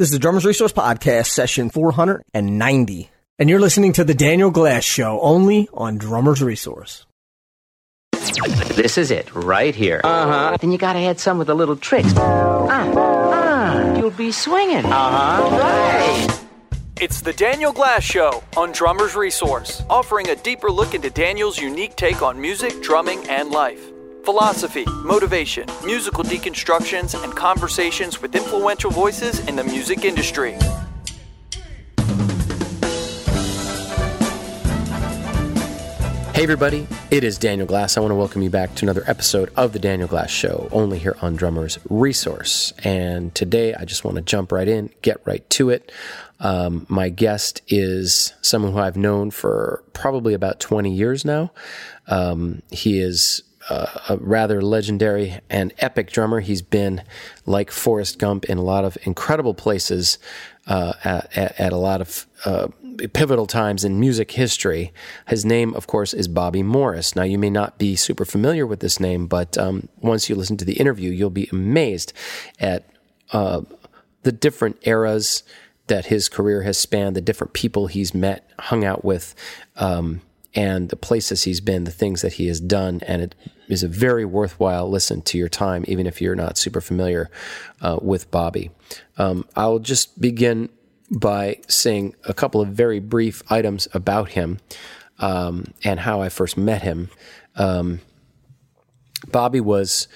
This is the Drummers Resource Podcast, session 490. And you're listening to The Daniel Glass Show only on Drummers Resource. This is it, right here. Uh huh. Then you gotta add some with the little tricks. Ah, ah, you'll be swinging. Uh huh. Right. It's the Daniel Glass Show on Drummers Resource, offering a deeper look into Daniel's unique take on music, drumming, and life philosophy, motivation, musical deconstructions, and conversations with influential voices in the music industry. Hey, everybody, it is Daniel Glass. I want to welcome you back to another episode of The Daniel Glass Show, only here on Drummers Resource. And today I just want to jump right in, get right to it. Um, my guest is someone who I've known for probably about 20 years now. Um, he is a rather legendary and epic drummer. He's been like Forrest Gump in a lot of incredible places uh, at, at, a lot of uh, pivotal times in music history. His name, of course, is Bobby Morris. Now, you may not be super familiar with this name, but um, once you listen to the interview, you'll be amazed at uh, the different eras that his career has spanned, the different people he's met, hung out with. Um, and the places he's been, the things that he has done, and it is a very worthwhile listen to your time, even if you're not super familiar uh, with Bobby. Um, I'll just begin by saying a couple of very brief items about him um, and how I first met him. Um, Bobby was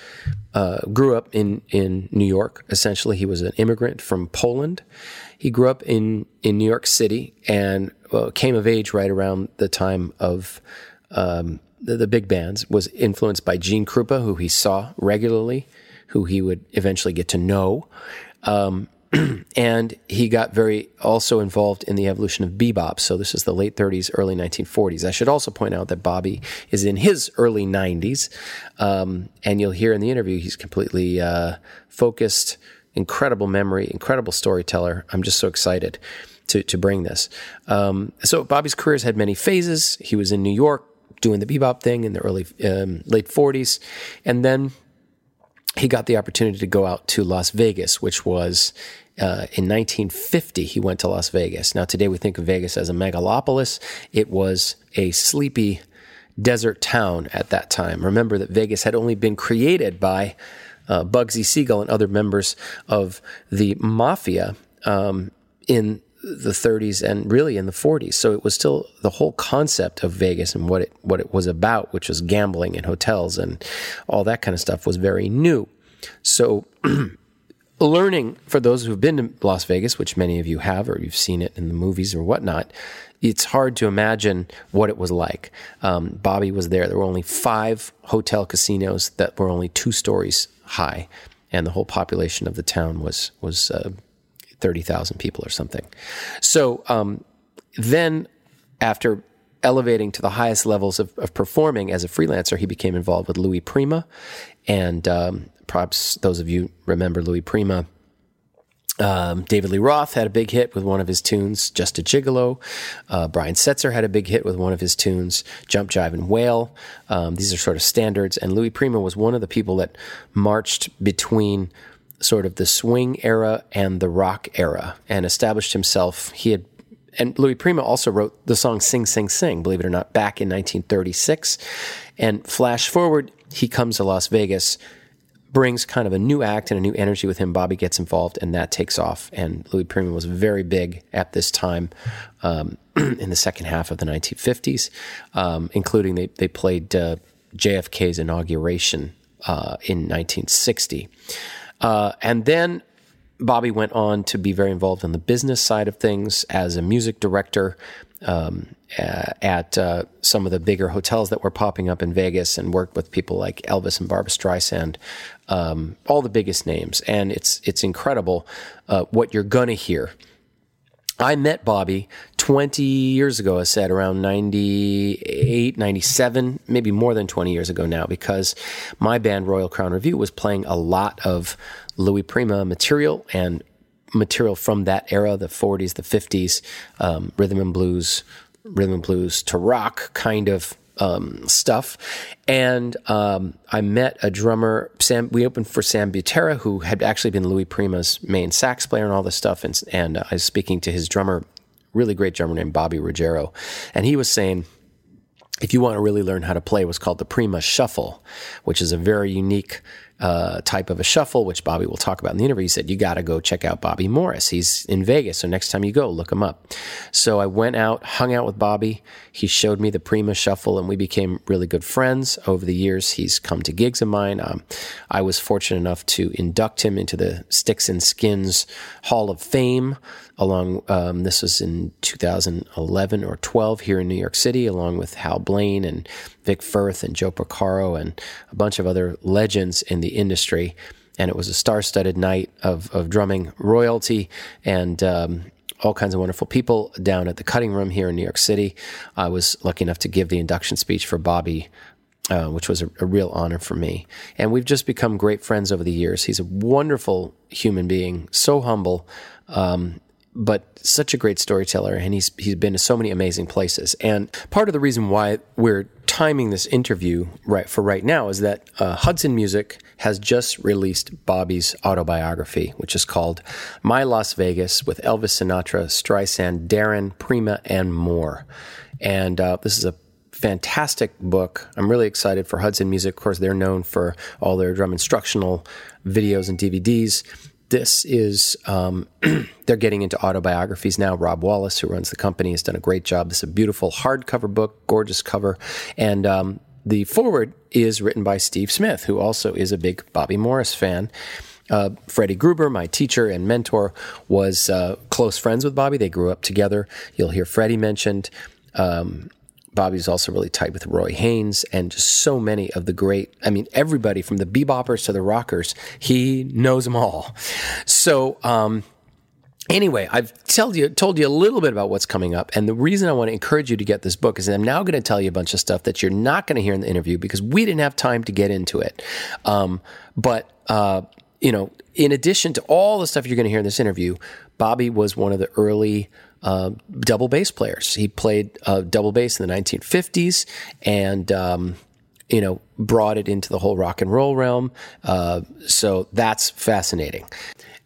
uh, grew up in in New York. Essentially, he was an immigrant from Poland. He grew up in in New York City and uh, came of age right around the time of um, the, the, big bands. Was influenced by Gene Krupa, who he saw regularly, who he would eventually get to know. Um, and he got very also involved in the evolution of bebop. So this is the late 30s, early 1940s. I should also point out that Bobby is in his early 90s, um, and you'll hear in the interview he's completely uh, focused, incredible memory, incredible storyteller. I'm just so excited to to bring this. Um, so Bobby's career has had many phases. He was in New York doing the bebop thing in the early um, late 40s, and then he got the opportunity to go out to Las Vegas, which was uh, in 1950, he went to Las Vegas. Now, today we think of Vegas as a megalopolis. It was a sleepy desert town at that time. Remember that Vegas had only been created by uh, Bugsy Siegel and other members of the mafia um, in the 30s and really in the 40s. So it was still the whole concept of Vegas and what it what it was about, which was gambling and hotels and all that kind of stuff, was very new. So learning for those who've been to Las Vegas, which many of you have, or you've seen it in the movies or whatnot, it's hard to imagine what it was like. Um, Bobby was there. There were only five hotel casinos that were only two stories high, and the whole population of the town was was uh, thirty thousand people or something. So um, then, after elevating to the highest levels of, of, performing as a freelancer, he became involved with Louis Prima, and um, perhaps those of you remember Louis Prima. Um, David Lee Roth had a big hit with one of his tunes, Just a Gigolo. Uh, Brian Setzer had a big hit with one of his tunes, Jump, Jive, and Wail. Um, these are sort of standards. And Louis Prima was one of the people that marched between sort of the swing era and the rock era and established himself. He had and Louis Prima also wrote the song Sing Sing Sing, believe it or not, back in 1936. And flash forward, he comes to Las Vegas brings kind of a new act and a new energy with him. Bobby gets involved, and that takes off. And Louis Prima was very big at this time um, in the second half of the 1950s, um, including they, they played uh, JFK's inauguration uh, in 1960. Uh, and then Bobby went on to be very involved in the business side of things as a music director um, uh, at uh, some of the bigger hotels that were popping up in Vegas and worked with people like Elvis and Barbra Streisand, um, all the biggest names. And it's it's incredible uh, what you're gonna hear. I met Bobby 20 years ago, I said around 98, 97, maybe more than 20 years ago now, because my band Royal Crown Revue was playing a lot of Louis Prima material and material from that era, the 40s, the 50s, um, rhythm and blues, rhythm and blues to rock kind of um, stuff. And um, I met a drummer, Sam. We opened for Sam Butera, who had actually been Louis Prima's main sax player and all this stuff. And, and I was speaking to his drummer, really great drummer named Bobby Ruggiero. And he was saying, if you want to really learn how to play what's called the Prima Shuffle, which is a very unique uh, type of a shuffle, which Bobby will talk about in the interview. He said, You got to go check out Bobby Morris. He's in Vegas. So next time you go, look him up. So I went out, hung out with Bobby. He showed me the Prima Shuffle, and we became really good friends over the years. He's come to gigs of mine. Um, I was fortunate enough to induct him into the Sticks and Skins Hall of Fame along um, this was in 2011 or 12 here in New York City, along with Hal Blaine and Vic Firth and Joe Porcaro and a bunch of other legends in the industry. And it was a star-studded night of, of drumming royalty and um, all kinds of wonderful people down at the cutting room here in New York City. I was lucky enough to give the induction speech for Bobby uh, which was a, a, real honor for me. And we've just become great friends over the years. He's a wonderful human being, so humble, um, but such a great storyteller and he's he's been to so many amazing places and part of the reason why we're timing this interview right for right now is that uh, Hudson Music has just released Bobby's autobiography which is called My Las Vegas with Elvis Sinatra, Streisand, Darren, Prima and more and uh, this is a fantastic book. I'm really excited for Hudson Music. Of course, they're known for all their drum instructional videos and DVDs this is um, they're getting into autobiographies now. Rob Wallace, who runs the company, has done a great job. This is a beautiful hardcover book, gorgeous cover, and um, the forward is written by Steve Smith, who also is a big Bobby Morris fan. Uh, Freddie Gruber, my teacher and mentor, was uh, close friends with Bobby. They grew up together. You'll hear Freddie mentioned. Um, Bobby's also really tight with Roy Haynes and just so many of the great, I mean, everybody from the beboppers to the rockers, he knows them all. So, um, Anyway, I've told you told you a little bit about what's coming up, and the reason I want to encourage you to get this book is I'm now going to tell you a bunch of stuff that you're not going to hear in the interview because we didn't have time to get into it. Um, but uh, you know, in addition to all the stuff you're going to hear in this interview, Bobby was one of the early uh, double bass players. He played uh, double bass in the 1950s and, um, you know, brought it into the whole rock and roll realm. Uh, so that's fascinating.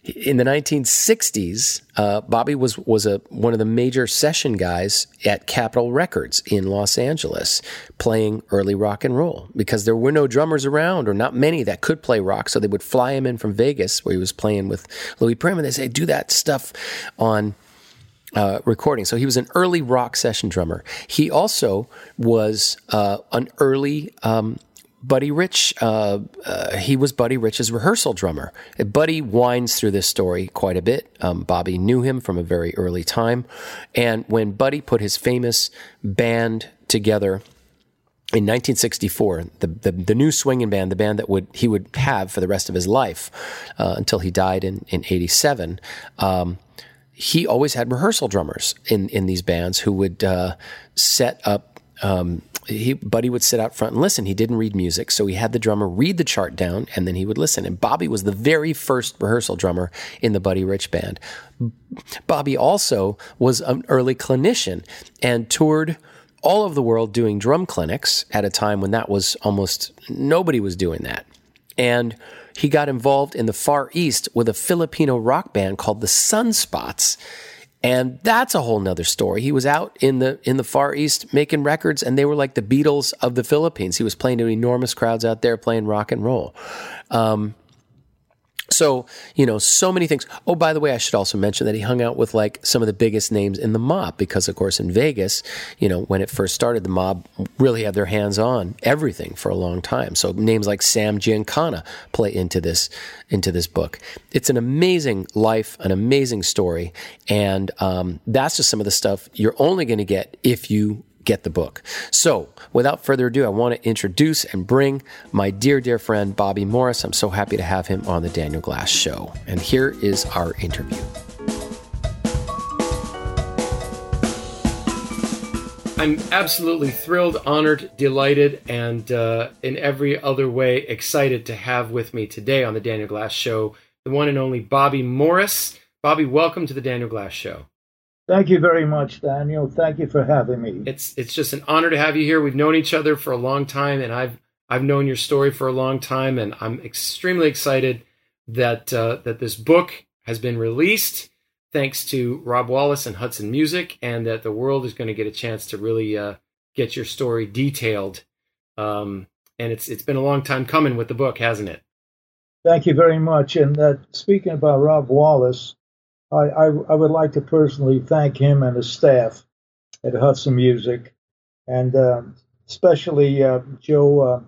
In the 1960s, uh, Bobby was was a one of the major session guys at Capitol Records in Los Angeles, playing early rock and roll because there were no drummers around or not many that could play rock. So they would fly him in from Vegas, where he was playing with Louis. And they say, "Do that stuff on." Uh, recording. So he was an early rock session drummer. He also was uh, an early um, Buddy Rich. Uh, uh he was Buddy Rich's rehearsal drummer. Buddy winds through this story quite a bit. Um, Bobby knew him from a very early time, and when Buddy put his famous band together in 1964, the, the, the, new swinging band, the band that would he would have for the rest of his life uh, until he died in in 87. Um, he always had rehearsal drummers in in these bands who would uh, set up. Um, he, Buddy would sit out front and listen. He didn't read music, so he had the drummer read the chart down, and then he would listen. And Bobby was the very first rehearsal drummer in the Buddy Rich band. Bobby also was an early clinician and toured all over the world doing drum clinics at a time when that was almost nobody was doing that. And he got involved in the Far East with a Filipino rock band called the Sunspots. And that's a whole nother story. He was out in the in the Far East making records, and they were like the Beatles of the Philippines. He was playing to enormous crowds out there playing rock and roll. Um, so, you know, so many things. Oh, by the way, I should also mention that he hung out with like some of the biggest names in the mob because, of course, in Vegas, you know, when it first started, the mob really had their hands on everything for a long time. So names like Sam Giancana play into this into this book. It's an amazing life, an amazing story, and um, that's just some of the stuff you're only going to get if you get the book. So, without further ado, I want to introduce and bring my dear, dear friend Bobby Morris. I'm so happy to have him on the Daniel Glass Show. And here is our interview. I'm absolutely thrilled, honored, delighted, and uh, in every other way excited to have with me today on the Daniel Glass Show the one and only Bobby Morris. Bobby, welcome to the Daniel Glass Show. Thank you very much, Daniel. Thank you for having me. It's it's just an honor to have you here. We've known each other for a long time, and I've I've known your story for a long time, and I'm extremely excited that uh, that this book has been released thanks to Rob Wallace and Hudson Music, and that the world is going to get a chance to really uh, get your story detailed. Um, and it's it's been a long time coming with the book, hasn't it? Thank you very much. And uh, speaking about Rob Wallace, I, I, I would like to personally thank him and his staff at Hudson Music, and uh, especially uh, Joe uh,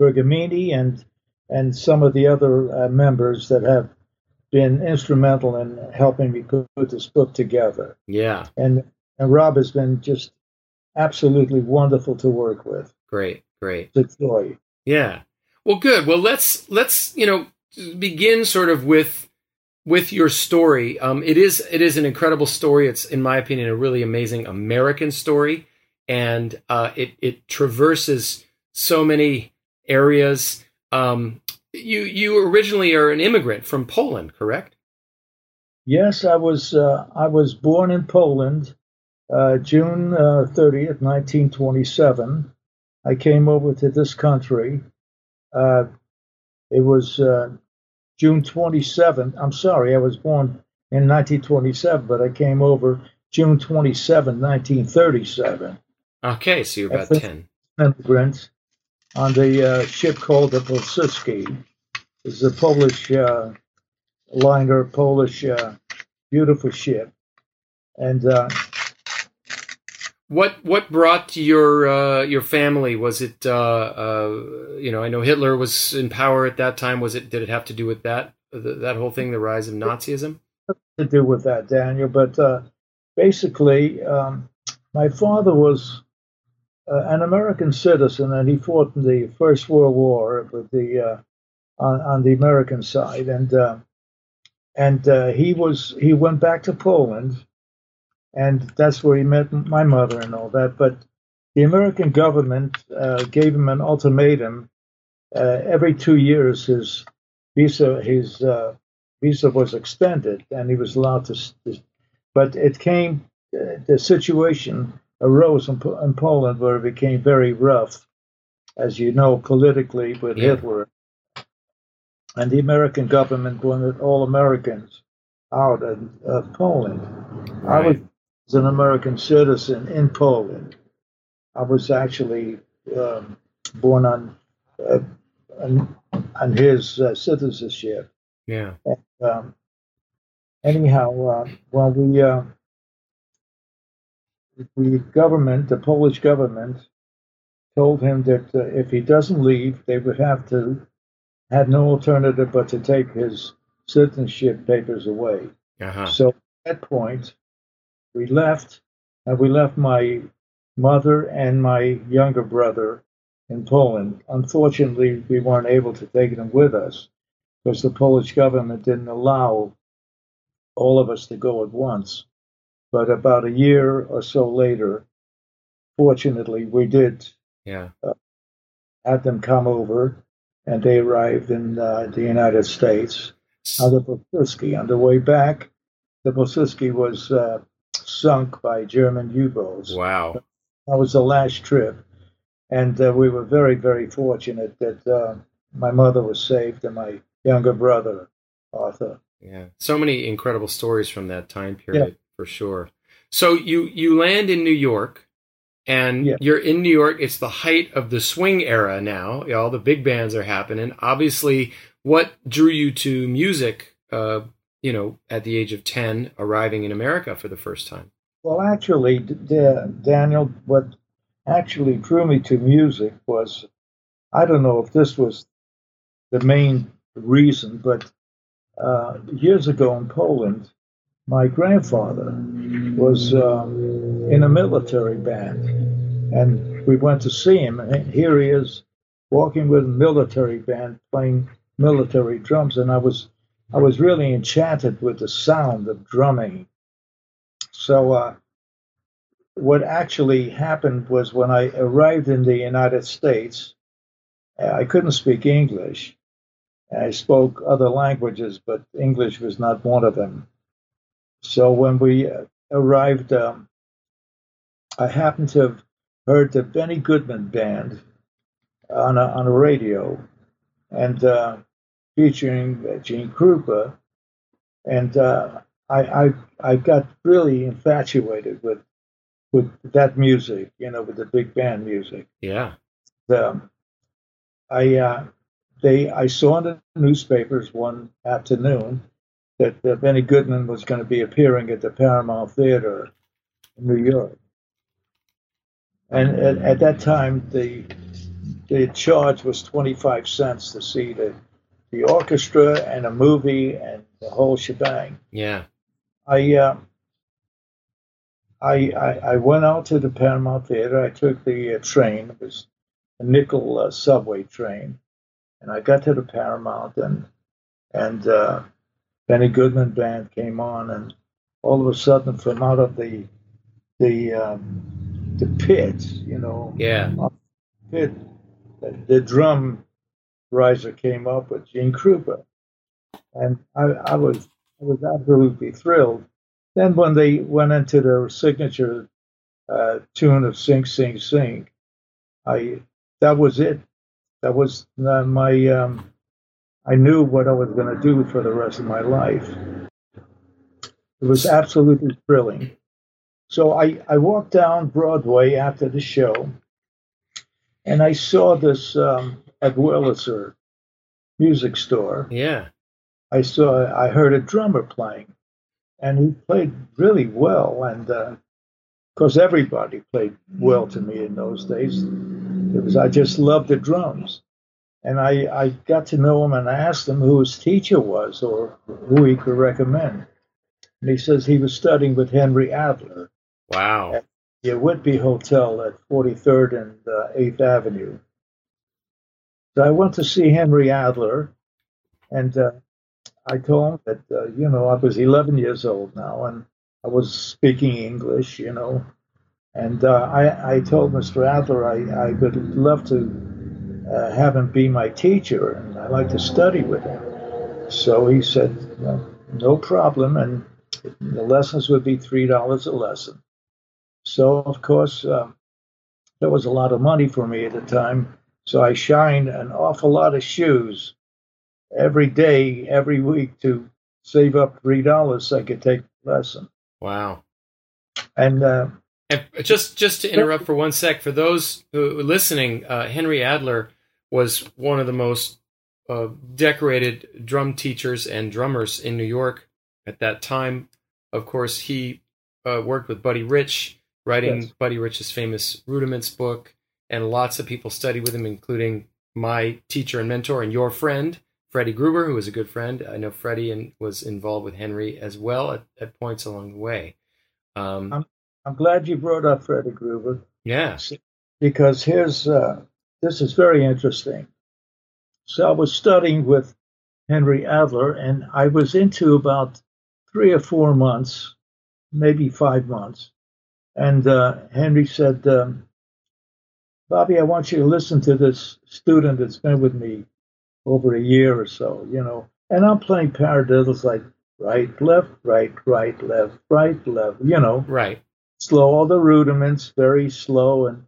Bergamini and and some of the other uh, members that have been instrumental in helping me put this book together. Yeah. And and Rob has been just absolutely wonderful to work with. Great, great. It's a joy. Yeah. Well, good. Well, let's let's you know begin sort of with with your story. Um, it is it is an incredible story. It's in my opinion a really amazing American story, and uh, it it traverses so many areas. Um, you you originally are an immigrant from Poland, correct? Yes, I was uh, I was born in Poland, uh, June uh, thirtieth, nineteen twenty seven. I came over to this country. Uh, it was uh, June 27th. I'm sorry, I was born in 1927, but I came over June 27, 1937. Okay, so you're about 10. Immigrant on the uh, ship called the Pilsudski. It's a Polish uh, liner, Polish, uh, beautiful ship. And uh, what what brought your uh, your family? Was it uh, uh, you know I know Hitler was in power at that time. Was it did it have to do with that that whole thing, the rise of Nazism? To do with that, Daniel. But uh, basically, um, my father was uh, an American citizen, and he fought in the First World War with the on, on the American side, and and he was he went back to Poland and that's where he met my mother and all that. But the American government uh, gave him an ultimatum. Uh, every two years, his visa his uh, visa was extended, and he was allowed to. But it came. Uh, the situation arose in, in, Poland where it became very rough, as you know, politically with yeah. Hitler. And the American government wanted all Americans out of, of Poland. Right. I was as an American citizen in Poland. I was actually um, born on, uh, on, on his uh, citizenship. Yeah. And, um, anyhow, uh, well, we uh, the government, the Polish government, told him that uh, if he doesn't leave, they would have to had no alternative but to take his citizenship papers away. Uh-huh. So at that point, we left, and we left my mother and my younger brother in Poland. Unfortunately, we weren't able to take them with us because the Polish government didn't allow all of us to go at once. But about a year or so later, fortunately, we did yeah. uh, have them come over, and they arrived in uh, the United States on the. On the way back, the Pilsudski was uh, sunk by German U-boats. Wow. That was the last trip. And uh, we were very, very fortunate that uh, my mother was saved and my younger brother, Arthur. Yeah. So many incredible stories from that time period, yeah. for sure. So you, you land in New York and yeah. you're in New York. It's the height of the swing era now. All the big bands are happening. Obviously, what drew you to music uh, you know, at the age of 10, arriving in America for the first time? Well, actually, Daniel, what actually drew me to music was I don't know if this was the main reason, but uh, years ago in Poland, my grandfather was um, in a military band, and we went to see him. And here he is walking with a military band playing military drums, and I was I was really enchanted with the sound of drumming. So, uh, what actually happened was when I arrived in the United States, I couldn't speak English. I spoke other languages, but English was not one of them. So, when we uh, arrived, um, I happened to have heard the Benny Goodman band on a, on a radio, and uh, featuring uh, Gene Krupa, and uh, I, I I got really infatuated with with that music, you know, with the big band music. Yeah. Um, I uh, they I saw in the newspapers one afternoon that uh, Benny Goodman was going to be appearing at the Paramount Theater in New York, and at, at that time the the charge was twenty five cents to see the the orchestra and a movie and the whole shebang. Yeah. I, uh, I, I, I went out to the Paramount Theater. I took the uh, train. It was a nickel uh, subway train, and I got to the Paramount, and and uh, Benny Goodman band came on, and all of a sudden, from out of the the um, the pit, you know, Yeah. pit, the, the drum riser came up with Gene Krupa, and I, I was I was absolutely thrilled. Then when they went into their signature uh, tune of "Sing Sing Sing," I that was it. That was uh, my. Um, I knew what I was going to do for the rest of my life. It was absolutely thrilling. So I, I walked down Broadway after the show, and I saw this um, at Wurlitzer music store. Yeah. I saw I heard a drummer playing, and he played really well. And uh, of course, everybody played well to me in those days. It was I just loved the drums, and I I got to know him and I asked him who his teacher was or who he could recommend. And he says he was studying with Henry Adler Wow. the Whitby Hotel at 43rd and uh, 8th Avenue. So I went to see Henry Adler, and uh, I told him that, uh, you know, I was 11 years old now, and I was speaking English, you know. And uh, I, I told Mr. Adler I, I would love to uh, have him be my teacher, and I'd like to study with him. So he said, well, no problem, and the lessons would be $3 a lesson. So, of course, um, that was a lot of money for me at the time. So I shined an awful lot of shoes every day, every week to save up three dollars so I could take the lesson. Wow. And uh, And just just to interrupt for one sec, for those who are listening, uh, Henry Adler was one of the most uh, decorated drum teachers and drummers in New York at that time. Of course, he uh, worked with Buddy Rich, writing Yes. Buddy Rich's famous Rudiments book, and lots of people study with him, including my teacher and mentor and your friend, Freddie Gruber, who was a good friend. I know Freddie and was involved with Henry as well at, at points along the way. Um, I'm glad you brought up Freddie Gruber yeah. because here's uh, this is very interesting. So I was studying with Henry Adler, and I was into about three or four months, maybe five months. And uh, Henry said, um, Bobby, I want you to listen to this student that's been with me over a year or so, you know. And I'm playing paradiddles like right, left, right, right, left, right, left, you know Right. slow, all the rudiments, very slow, and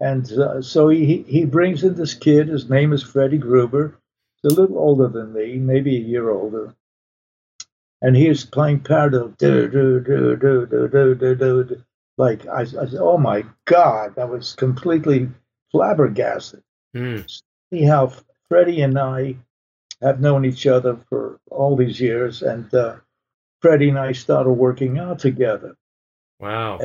and uh, so he he brings in this kid. His name is Freddie Gruber. He's a little older than me, maybe a year older, and he is playing paradiddle, Like I, I said, oh my God, I was completely flabbergasted. Mm. See how Freddie and I have known each other for all these years, and uh, Freddie and I started working out together Wow.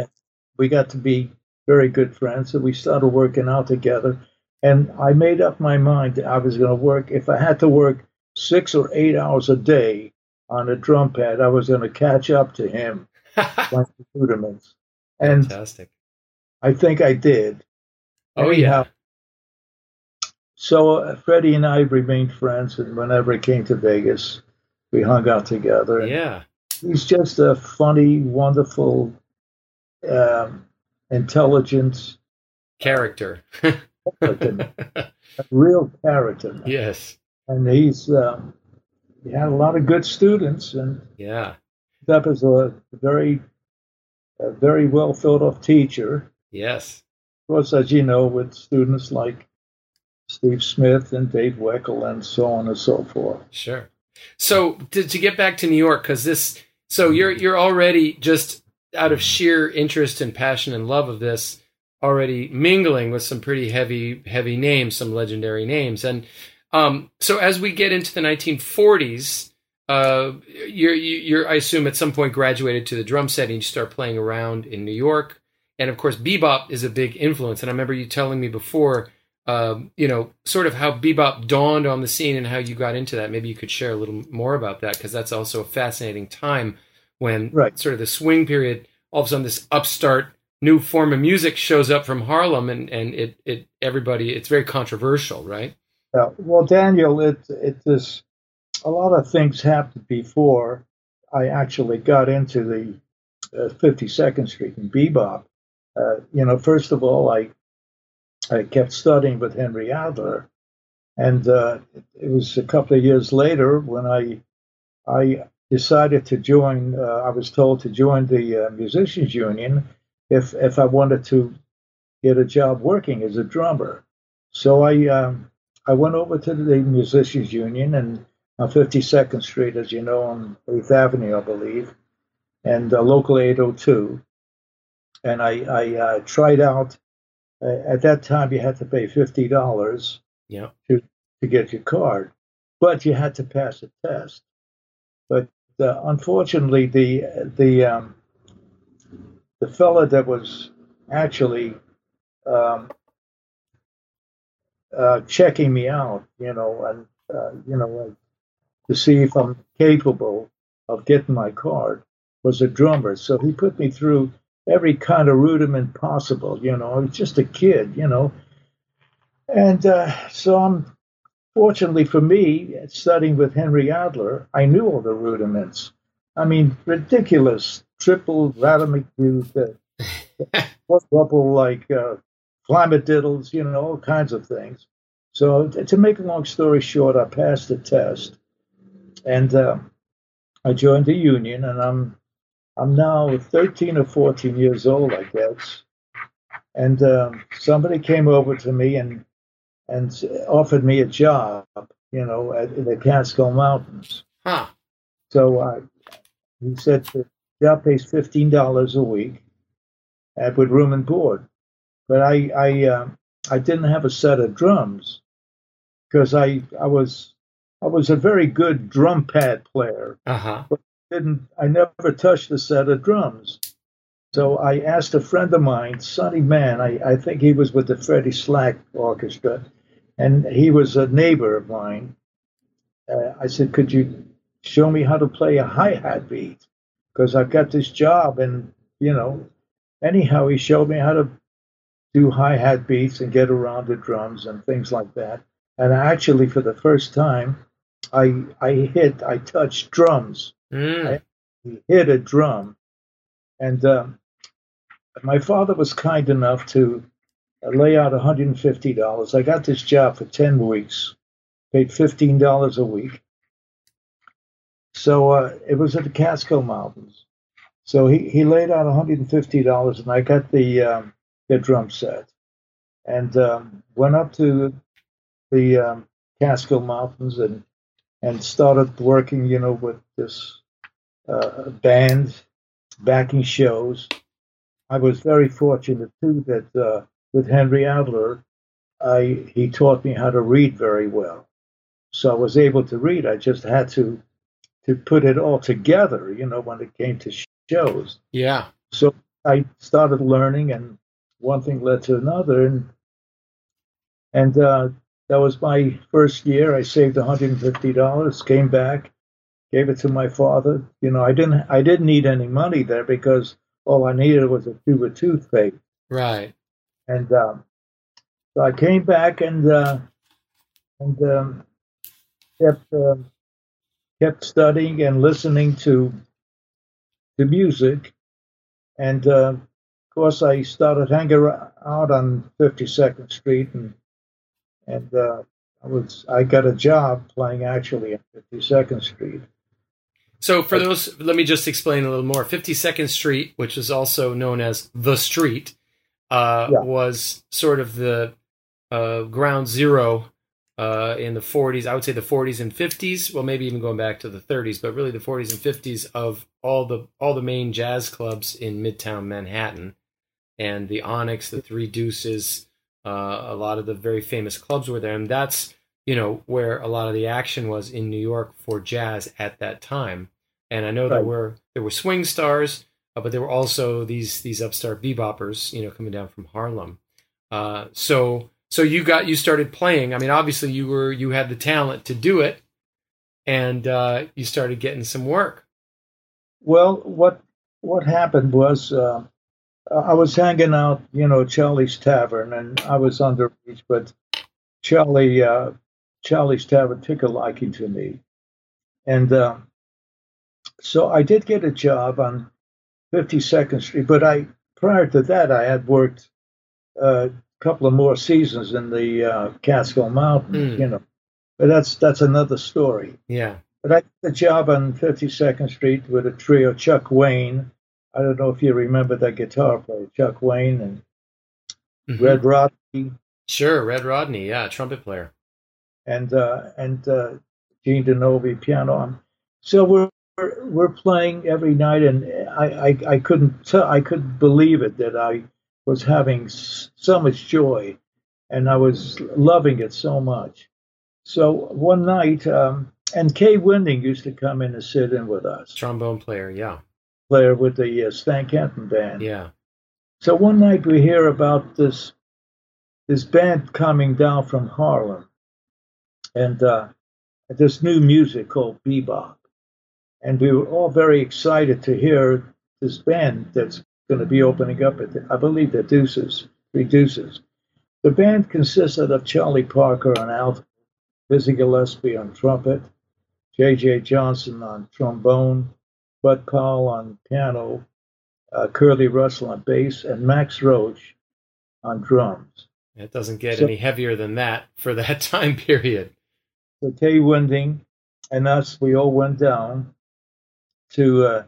we got to be very good friends and we started working out together and i made up my mind that i was going to work if i had to work six or eight hours a day on a drum pad i was going to catch up to him like rudiments and Fantastic. i think i did Oh Anyhow, yeah. so uh, freddie and i remained friends and whenever it came to vegas we hung out together Yeah. he's just a funny wonderful um, intelligent Character. a real character. yes. And he's um, he had a lot of good students, and Yeah. that was a very a very well thought of teacher. Yes. Of course, as you know, with students like Steve Smith and Dave Weckl and so on and so forth. Sure. So to, to get back to New York, because this, so you're you're already just out of sheer interest and passion and love of this, already mingling with some pretty heavy heavy names, some legendary names, and um, so as we get into the 1940s, uh, you're you're I assume at some point graduated to the drum set and you start playing around in New York, and of course bebop is a big influence. And I remember you telling me before um, you know, sort of how bebop dawned on the scene and how you got into that. Maybe you could share a little more about that because that's also a fascinating time when right. sort of the swing period, all of a sudden this upstart new form of music shows up from Harlem and, and it, it everybody it's very controversial, right? Yeah. Well, Daniel, it it is a lot of things happened before I actually got into the uh, 52nd Street and bebop. Uh, you know, first of all, I I kept studying with Henry Adler, and uh, it was a couple of years later when I I decided to join. Uh, I was told to join the uh, musicians union if if I wanted to get a job working as a drummer. So I um, I went over to the musicians union and on 52nd Street, as you know, on 8th Avenue, I believe, and uh, local 802. And I, I uh, tried out at that time you had to pay fifty dollars yeah. to to get your card, but you had to pass a test. But uh, unfortunately, the the um, the fella that was actually um, uh, checking me out, you know, and uh, you know, to see if I'm capable of getting my card, was a drummer. So he put me through every kind of rudiment possible. You know, I was just a kid, you know. And uh, so I'm, fortunately for me, studying with Henry Adler, I knew all the rudiments. I mean, ridiculous triple ratamacue, uh, like uh, flamadiddles, you know, all kinds of things. So to make a long story short, I passed the test, and uh, I joined the union, and I'm I'm now 13 or 14 years old, I guess. And um, somebody came over to me and and offered me a job, you know, at, in the Catskill Mountains. Huh. So uh, he said the job pays fifteen dollars a week, and with room and board. But I I uh, I didn't have a set of drums because I I was I was a very good drum pad player. Uh-huh. But didn't I never touched a set of drums. So I asked a friend of mine, Sonny Mann, I, I think he was with the Freddie Slack Orchestra, and he was a neighbor of mine. Uh, I said, Could you show me how to play a hi hat beat? Because I've got this job, and, you know, anyhow, he showed me how to do hi hat beats and get around the drums and things like that. And actually, for the first time, I, I hit, I touched drums. Mm. I hit a drum. And um, my father was kind enough to lay out $150. I got this job for 10 weeks, paid $15 a week. So uh, it was at the Catskill Mountains. So he, he laid out $150 and I got the, um, the drum set and um, went up to the um, Catskill Mountains and and started working, you know, with this uh, band, backing shows. I was very fortunate too that uh, with Henry Adler, I he taught me how to read very well, so I was able to read. I just had to to put it all together, you know, when it came to shows. Yeah. So I started learning, and one thing led to another, and and uh, that was my first year. I saved $150, came back, gave it to my father. You know, I didn't I didn't need any money there because all I needed was a tube of toothpaste. Right. And um, so I came back and uh, and um, kept uh, kept studying and listening to the music. And uh, of course, I started hanging out on 52nd Street and and uh, I was I got a job playing actually at 52nd Street. So for those, let me just explain a little more. 52nd Street, which is also known as the Street, uh, Yeah. was sort of the uh, ground zero uh, in the 40s. I would say the 40s and 50s. Well, maybe even going back to the 30s, but really the 40s and 50s of all the all the main jazz clubs in Midtown Manhattan, and the Onyx, the Three Deuces, uh, a lot of the very famous clubs were there, and that's you know where a lot of the action was in New York for jazz at that time. And I know there were there were swing stars, uh, but there were also these these upstart beboppers, you know, coming down from Harlem. Uh, so so you got you started playing. I mean, obviously you were you had the talent to do it, and uh, you started getting some work. Well, what what happened was uh, I was hanging out, you know, Charlie's Tavern, and I was underage, but Charlie uh, Charlie's Tavern took a liking to me, and uh, so I did get a job on 52nd Street. But I prior to that, I had worked uh, a couple of more seasons in the uh, Catskill Mountains, Mm. you know. But that's that's another story. Yeah, But I got a job on 52nd Street with a trio, Chuck Wayne. I don't know if you remember that guitar player, Chuck Wayne and Mhm. Red Rodney Sure, Red Rodney, yeah, trumpet player. and uh, and uh, Gene DiNovi piano. So we're we're- we're playing every night, and I I, I couldn't tell, I couldn't believe it that I was having s- so much joy, and I was loving it so much. So one night, um, and Kai Winding used to come in and sit in with us. Trombone player, yeah, player with the uh, Stan Kenton band. yeah. So one night we hear about this this band coming down from Harlem, and uh, this new music called bebop, and we were all very excited to hear this band that's going to be opening up at the, I believe the Deuces, Three Deuces. The band consisted of Charlie Parker on alto, Dizzy Gillespie on trumpet, J.J. Johnson on trombone, Bud Powell on piano, uh, Curly Russell on bass, and Max Roach on drums. It doesn't get So- any heavier than that for that time period. So Kai Winding and us, we all went down to uh,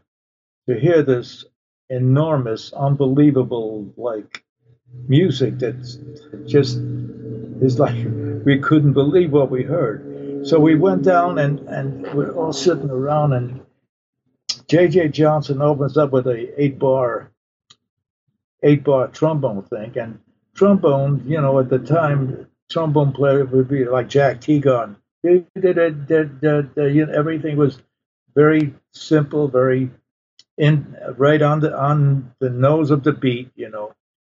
to hear this enormous, unbelievable like music that's just is like we couldn't believe what we heard. So we went down and and we're all sitting around and J.J. Johnson opens up with a eight bar eight bar trombone thing and trombone, you know, at the time trombone player would be like Jack Teagon. Everything was very simple, very in right on the on the nose of the beat, you know.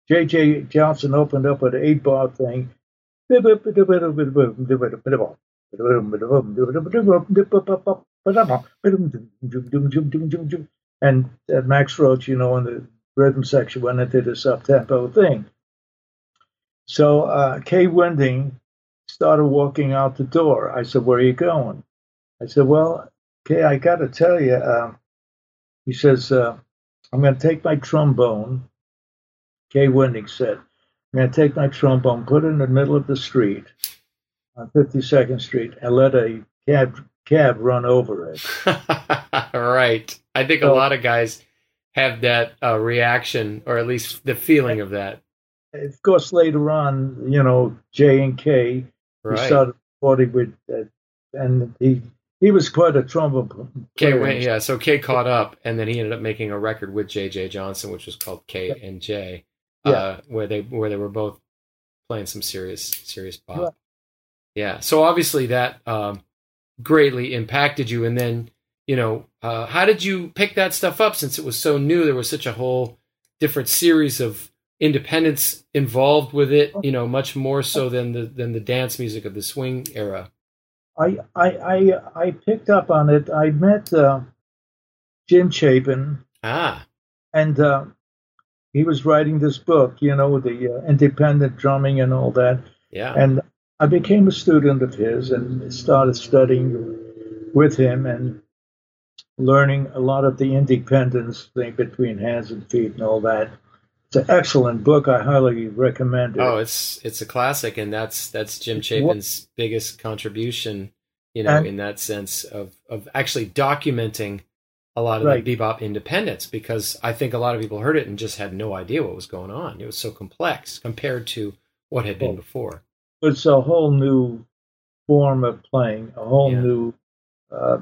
J.J. Johnson opened up with an eight bar thing. And Max Roach, you know, in the rhythm section when went into this up tempo thing. So uh, Kai Winding started walking out the door. I said, Where are you going? I said, Well, Kay, I got to tell you, uh, he says, uh, I'm going to take my trombone. Kai Winding said, I'm going to take my trombone, put it in the middle of the street on 52nd Street, and let a cab cab run over it. right. I think a lot of guys have that uh, reaction, or at least the feeling of that. Of course, later on, you know, J and K, started recording with, uh, and he he was quite a trombone K went, yeah. So K caught up, and then he ended up making a record with J.J. Johnson, which was called K and J, uh, Yeah. where they where they were both playing some serious serious pop. Yeah. Yeah. So obviously that um, greatly impacted you, and then you know, uh, how did you pick that stuff up since it was so new? There was such a whole different series of independence involved with it. You know, much more so than the than the dance music of the swing era. I, I, I, I picked up on it. I met uh, Jim Chapin, Ah, and uh, he was writing this book, you know, the uh, independent drumming and all that. yeah. And I became a student of his and started studying with him and learning a lot of the independence thing between hands and feet and all that. It's an excellent book. I highly recommend it. Oh, it's it's a classic, and that's that's Jim Chapin's biggest contribution. you know, And- in that sense of of actually documenting a lot of Right. the bebop independence because I think a lot of people heard it and just had no idea what was going on. It was so complex compared to what had been before. It's a whole new form of playing, a whole Yeah. new uh,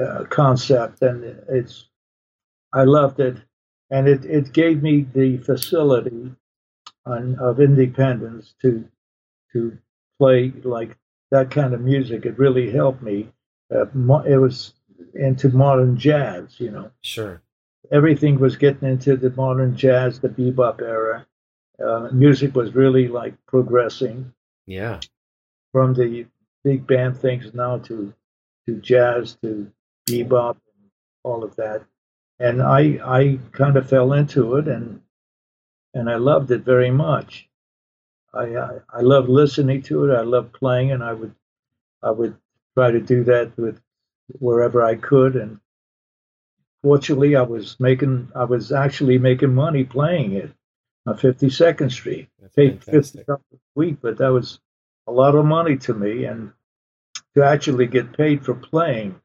uh, concept, and it's. I loved it, and it, it gave me the facility on, of independence to to play like that kind of music. It really helped me. Uh, it was into modern jazz, you know. Sure. everything was getting into the modern jazz, the bebop era. Uh, music was really like progressing Yeah. from the big band things now to to jazz to bebop and all of that. And I I kind of fell into it and and I loved it very much. I I, I loved listening to it. I loved playing, and I would I would try to do that with wherever I could. And fortunately, I was making I was actually making money playing it 52nd Street. That's Paid fantastic. dollars a week, but that was a lot of money to me, and to actually get paid for playing.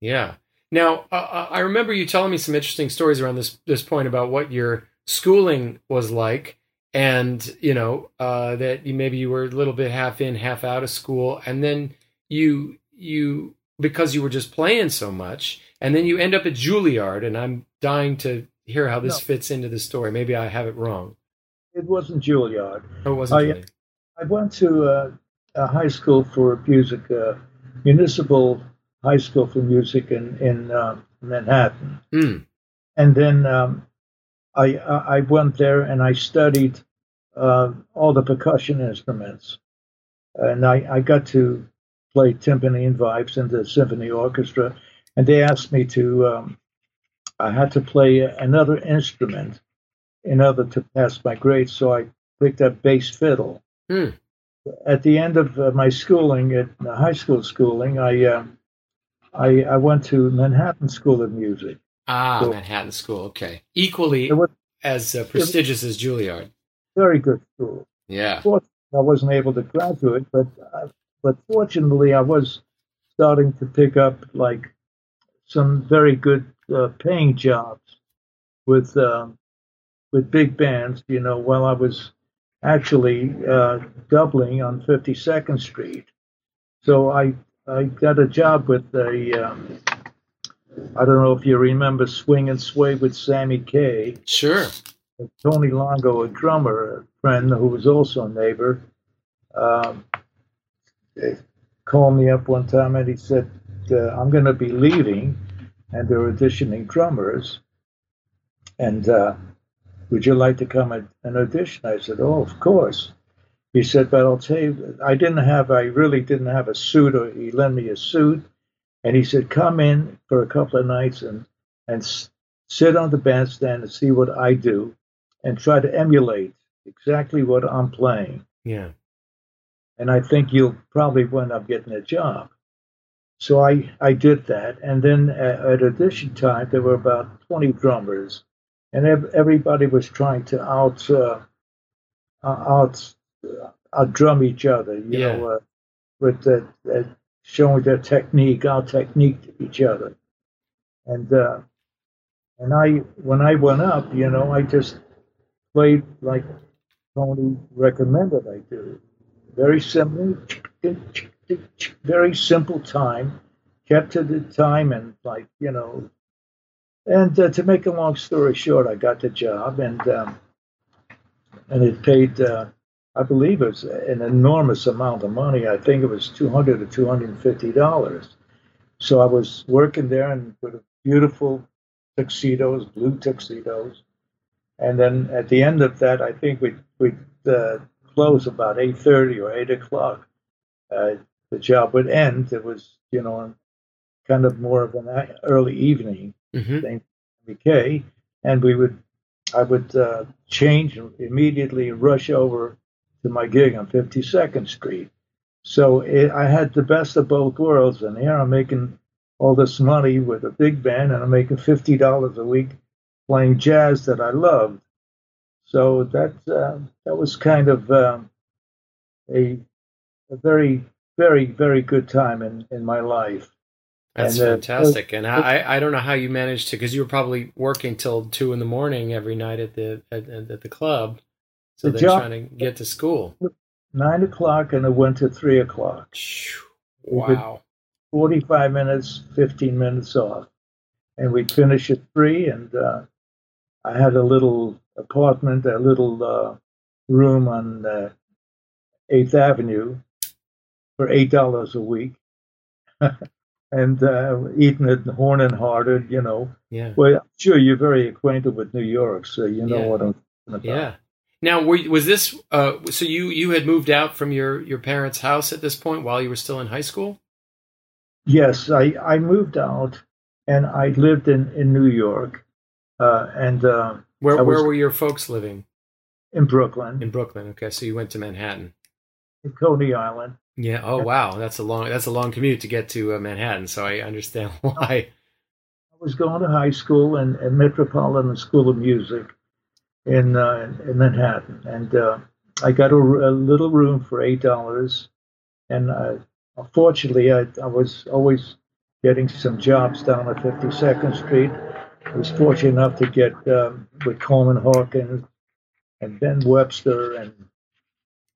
Yeah. Now, uh, I remember you telling me some interesting stories around this this point about what your schooling was like, and you know uh, that you maybe you were a little bit half in, half out of school, and then you you because you were just playing so much, and then you end up at Juilliard, and I'm dying to hear how this No. fits into the story. Maybe I have it wrong. It wasn't Juilliard. Oh, it wasn't. I- Juilliard. I went to uh, a high school for music, uh, municipal high school for music in in uh, Manhattan, Mm, and then um, I I I went there and I studied uh, all the percussion instruments, and I I got to play timpani and vibes in the symphony orchestra, and they asked me to um, I had to play another instrument in order to pass my grades, so I picked up bass fiddle Hmm. at the end of uh, my schooling, at high school schooling, I, uh, I I went to Manhattan School of Music. Ah, Cool. Manhattan School. Okay, equally was as uh, prestigious as Juilliard. very good school. Yeah. Fortunately, I wasn't able to graduate, but uh, but fortunately, I was starting to pick up like some very good uh, paying jobs with um, with big bands. You know, while I was actually uh, doubling on 52nd Street. So I I got a job with a um, I don't know if you remember Swing and Sway with Sammy Kaye. Sure. Tony Longo, a drummer, a friend who was also a neighbor, um, called me up one time and he said, uh, I'm going to be leaving and they're auditioning drummers. And uh, would you like to come and audition? I said, Oh, of course. He said, But I'll tell you, I didn't have, I really didn't have a suit, or he lent me a suit. And he said, Come in for a couple of nights and, and s- sit on the bandstand and see what I do and try to emulate exactly what I'm playing. Yeah. And I think you'll probably wind up getting a job. So I, I did that. And then at, at audition time, there were about 20 drummers, and ev- everybody was trying to out, uh, uh, out, uh, out drum each other, you Yeah. know, uh, with the, uh, showing their technique, our technique to each other. And, uh, and I, when I went up, you know, I just played like Tony recommended I do. Very simple, very simple time, kept to the time, and like you know. And uh, to make a long story short, I got the job, and um, and it paid. Uh, I believe it was an enormous amount of money. I think it was two hundred or two hundred and fifty dollars. So I was working there and with beautiful tuxedos, blue tuxedos, and then at the end of that, I think we we uh, close about eight thirty or eight o'clock. Uh, the job would end. It was you know kind of more of an early evening hmm thing McKay, and we would I would uh, change and immediately rush over to my gig on 52nd Street. So it, I had the best of both worlds, and here I'm making all this money with a big band, and I'm making fifty dollars a week playing jazz that I loved. So that uh, that was kind of um, a a very very, very good time in, in my life. That's and, uh, fantastic. and I, I don't know how you managed to, because you were probably working till two in the morning every night at the at, at the club. So the they're job, trying to get to school. Nine o'clock, and it went to three o'clock. Wow. Forty-five minutes, fifteen minutes off, and we'd finish at three. And uh, I had a little apartment, a little uh, room on uh, Eighth Avenue for eight dollars a week. and uh, eating it Horn and Hardart, you know. Yeah. Well, I'm sure you're very acquainted with New York, so you know yeah. what I'm talking about. Yeah. Now, were, was this uh, so? You you had moved out from your your parents' house at this point while you were still in high school. Yes, I I moved out and I lived in in New York, uh, and uh, where where were your folks living? In Brooklyn. In Brooklyn. Okay, so you went to Manhattan. In Coney Island. Yeah. Oh wow, that's a long that's a long commute to get to uh, Manhattan. So I understand why. I was going to high school and, and Metropolitan School of Music in uh, in Manhattan, and uh, I got a, a, little room for eight dollars, and uh, fortunately, I, I was always getting some jobs down at 52nd Street. I was fortunate enough to get um, with Coleman Hawkins and Ben Webster and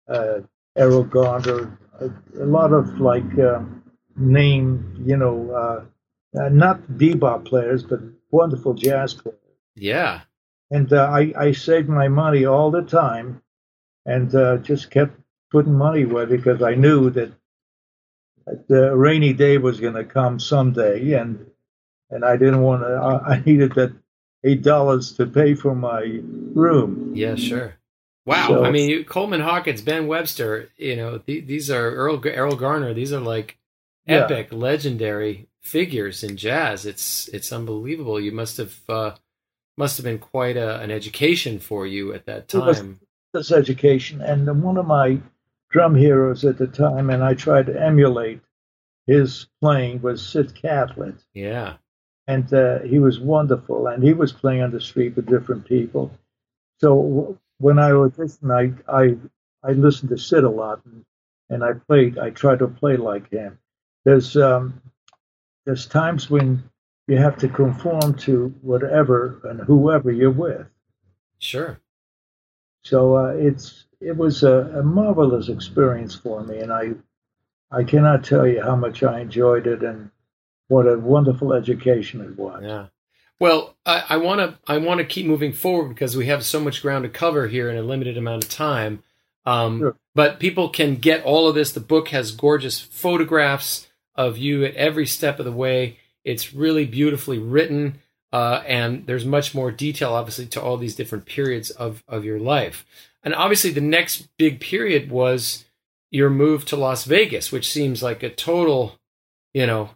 uh, Erroll Garner a, a lot of like uh, name, you know, uh, uh, not bebop players, but wonderful jazz players. Yeah. And uh, I, I saved my money all the time and uh, just kept putting money away because I knew that the rainy day was going to come someday. And, and I didn't want to, I needed that $8 to pay for my room. Yeah, sure. Wow, so, I mean, you, Coleman Hawkins, Ben Webster, you know, th- these are Earl Erroll Garner. These are like epic, yeah. legendary figures in jazz. It's it's unbelievable. You must have uh, must have been quite a, an education for you at that time. This education, and one of my drum heroes at the time, and I tried to emulate his playing was Sid Catlett. Yeah, and uh, he was wonderful, and he was playing on the street with different people. So when I auditioned, I I I listened to Sid a lot, and, and I played. I tried to play like him. There's um, there's times when you have to conform to whatever and whoever you're with. Sure. So uh, it's it was a, a marvelous experience for me, and I I cannot tell you how much I enjoyed it and what a wonderful education it was. Yeah. Well, I want to I want to keep moving forward because we have so much ground to cover here in a limited amount of time. Um, sure. But people can get all of this. The book has gorgeous photographs of you at every step of the way. It's really beautifully written, uh, and there's much more detail, obviously, to all these different periods of of your life. And obviously, the next big period was your move to Las Vegas, which seems like a total, you know,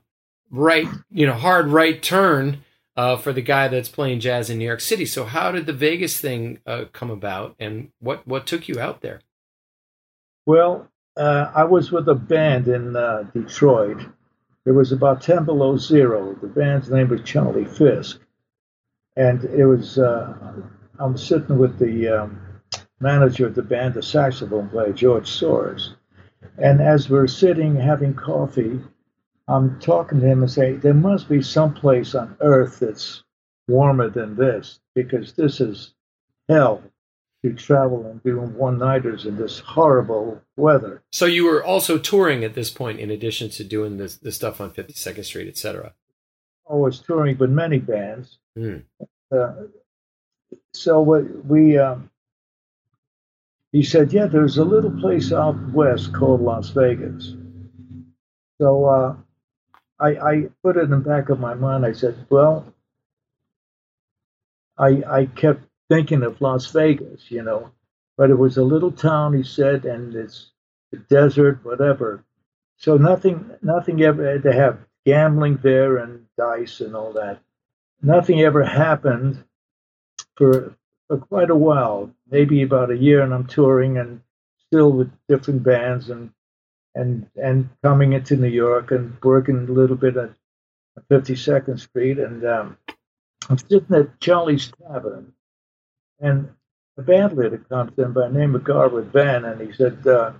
right, you know, hard right turn uh, for the guy that's playing jazz in New York City. So, how did the Vegas thing uh, come about, and what what took you out there? Well, uh, I was with a band in uh, Detroit. It was about ten below zero. The band's name was Charlie Fisk, and it was. Uh, I'm sitting with the um, manager of the band, the saxophone player George Soares, and as we're sitting having coffee I'm talking to him and say there must be some place on earth that's warmer than this because this is hell to travel and do one nighters in this horrible weather. So you were also touring at this point, in addition to doing the the stuff on 52nd Street, etc. I was touring with many bands. Mm. Uh, so we, we um, he said, yeah, there's a little place out west called Las Vegas. So uh, I, I put it in the back of my mind. I said, well, I, I kept thinking of Las Vegas, you know, but it was a little town, he said, and it's desert, whatever. So nothing, nothing ever to have gambling there and dice and all that. Nothing ever happened for for quite a while, maybe about a year, and I'm touring and still with different bands and and and coming into New York and working a little bit at 52nd Street, and um, I'm sitting at Charlie's Tavern, and a band leader comes in by the name of Garwood Van, and he said, uh,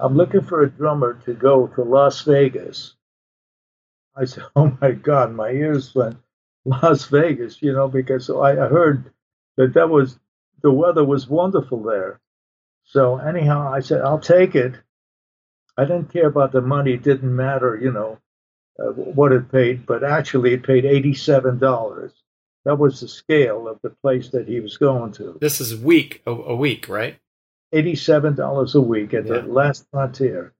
I'm looking for a drummer to go to Las Vegas. I said, Oh my God, my ears went Las Vegas, you know, because I heard that that was the weather was wonderful there. So anyhow, I said, I'll take it. I didn't care about the money; it didn't matter, you know, uh, what it paid. But actually, it paid eighty-seven dollars. That was the scale of the place that he was going to. This is week a, a week, right? Eighty-seven dollars a week at yeah. the last frontier.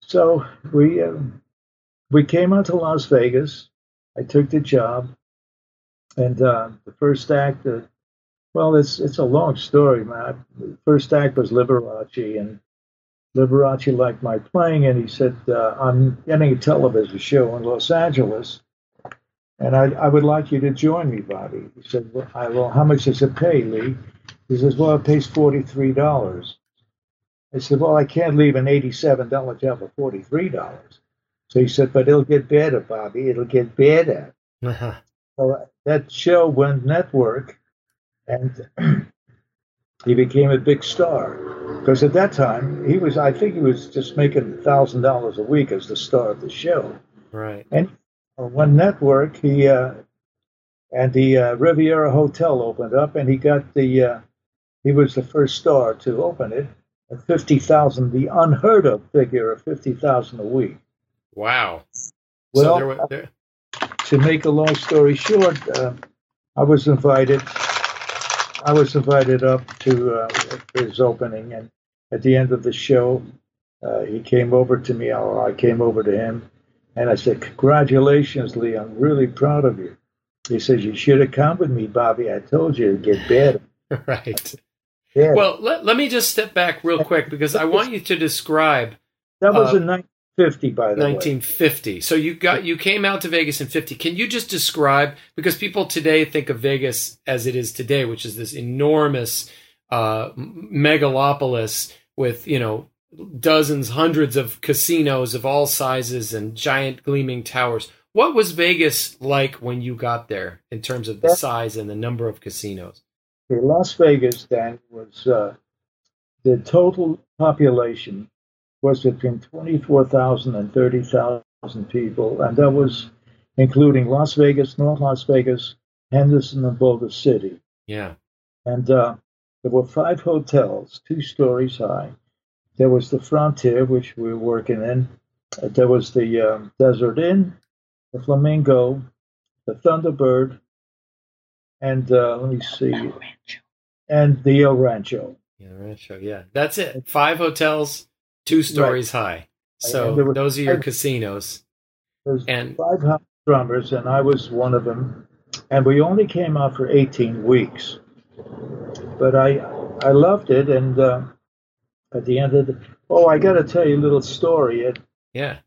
So we um, we came out to Las Vegas. I took the job, and uh, the first act, uh, well, it's it's a long story, man. The first act was Liberace, and Liberace liked my playing, and he said, uh, "I'm getting a television show in Los Angeles, and I, I would like you to join me, Bobby." He said, "Well, I, well how much does it pay, Lee?" He says, "Well, it pays forty-three dollars." I said, "Well, I can't leave an eighty-seven dollar job for forty-three dollars." So he said, "But it'll get better, Bobby. It'll get better." Uh-huh. So that show went network, and he became a big star. Because at that time, he was, I think he was just making thousand dollars a week as the star of the show. Right. And on one network, he uh, and the uh, Riviera Hotel opened up, and he got the, uh, he was the first star to open it at fifty thousand, the unheard of figure of fifty thousand a week. Wow. Well, so there were, there... to make a long story short, uh, I was invited I was invited up to uh, his opening, and at the end of the show, uh, he came over to me, or I came over to him, and I said, "Congratulations, Lee! I'm really proud of you." He says, "You should have come with me, Bobby. I told you it'd get better." right. Yeah. Well, let, let me just step back real quick because I want you to describe. That was uh, a 1950, by the 1950. Way. So you got you came out to Vegas in 50. Can you just describe because people today think of Vegas as it is today, which is this enormous uh, megalopolis with you know dozens, hundreds of casinos of all sizes and giant gleaming towers. What was Vegas like when you got there in terms of the size and the number of casinos? Las Vegas then was uh, the total population was between 24,000 and 30,000 people, and that was including Las Vegas, North Las Vegas, Henderson, and Boulder City. Yeah. And uh, there were five hotels, two stories high. There was the Frontier, which we were working in. Uh, there was the um, Desert Inn, the Flamingo, the Thunderbird, and uh, let me see, and the El Rancho. Yeah, Rancho. Yeah, that's it. Five hotels, two stories right. high. So those are your five, casinos. There's and five drummers, and I was one of them. And we only came out for 18 weeks, but I I loved it. And uh, at the end of the oh, I got to tell you a little story. It, yeah.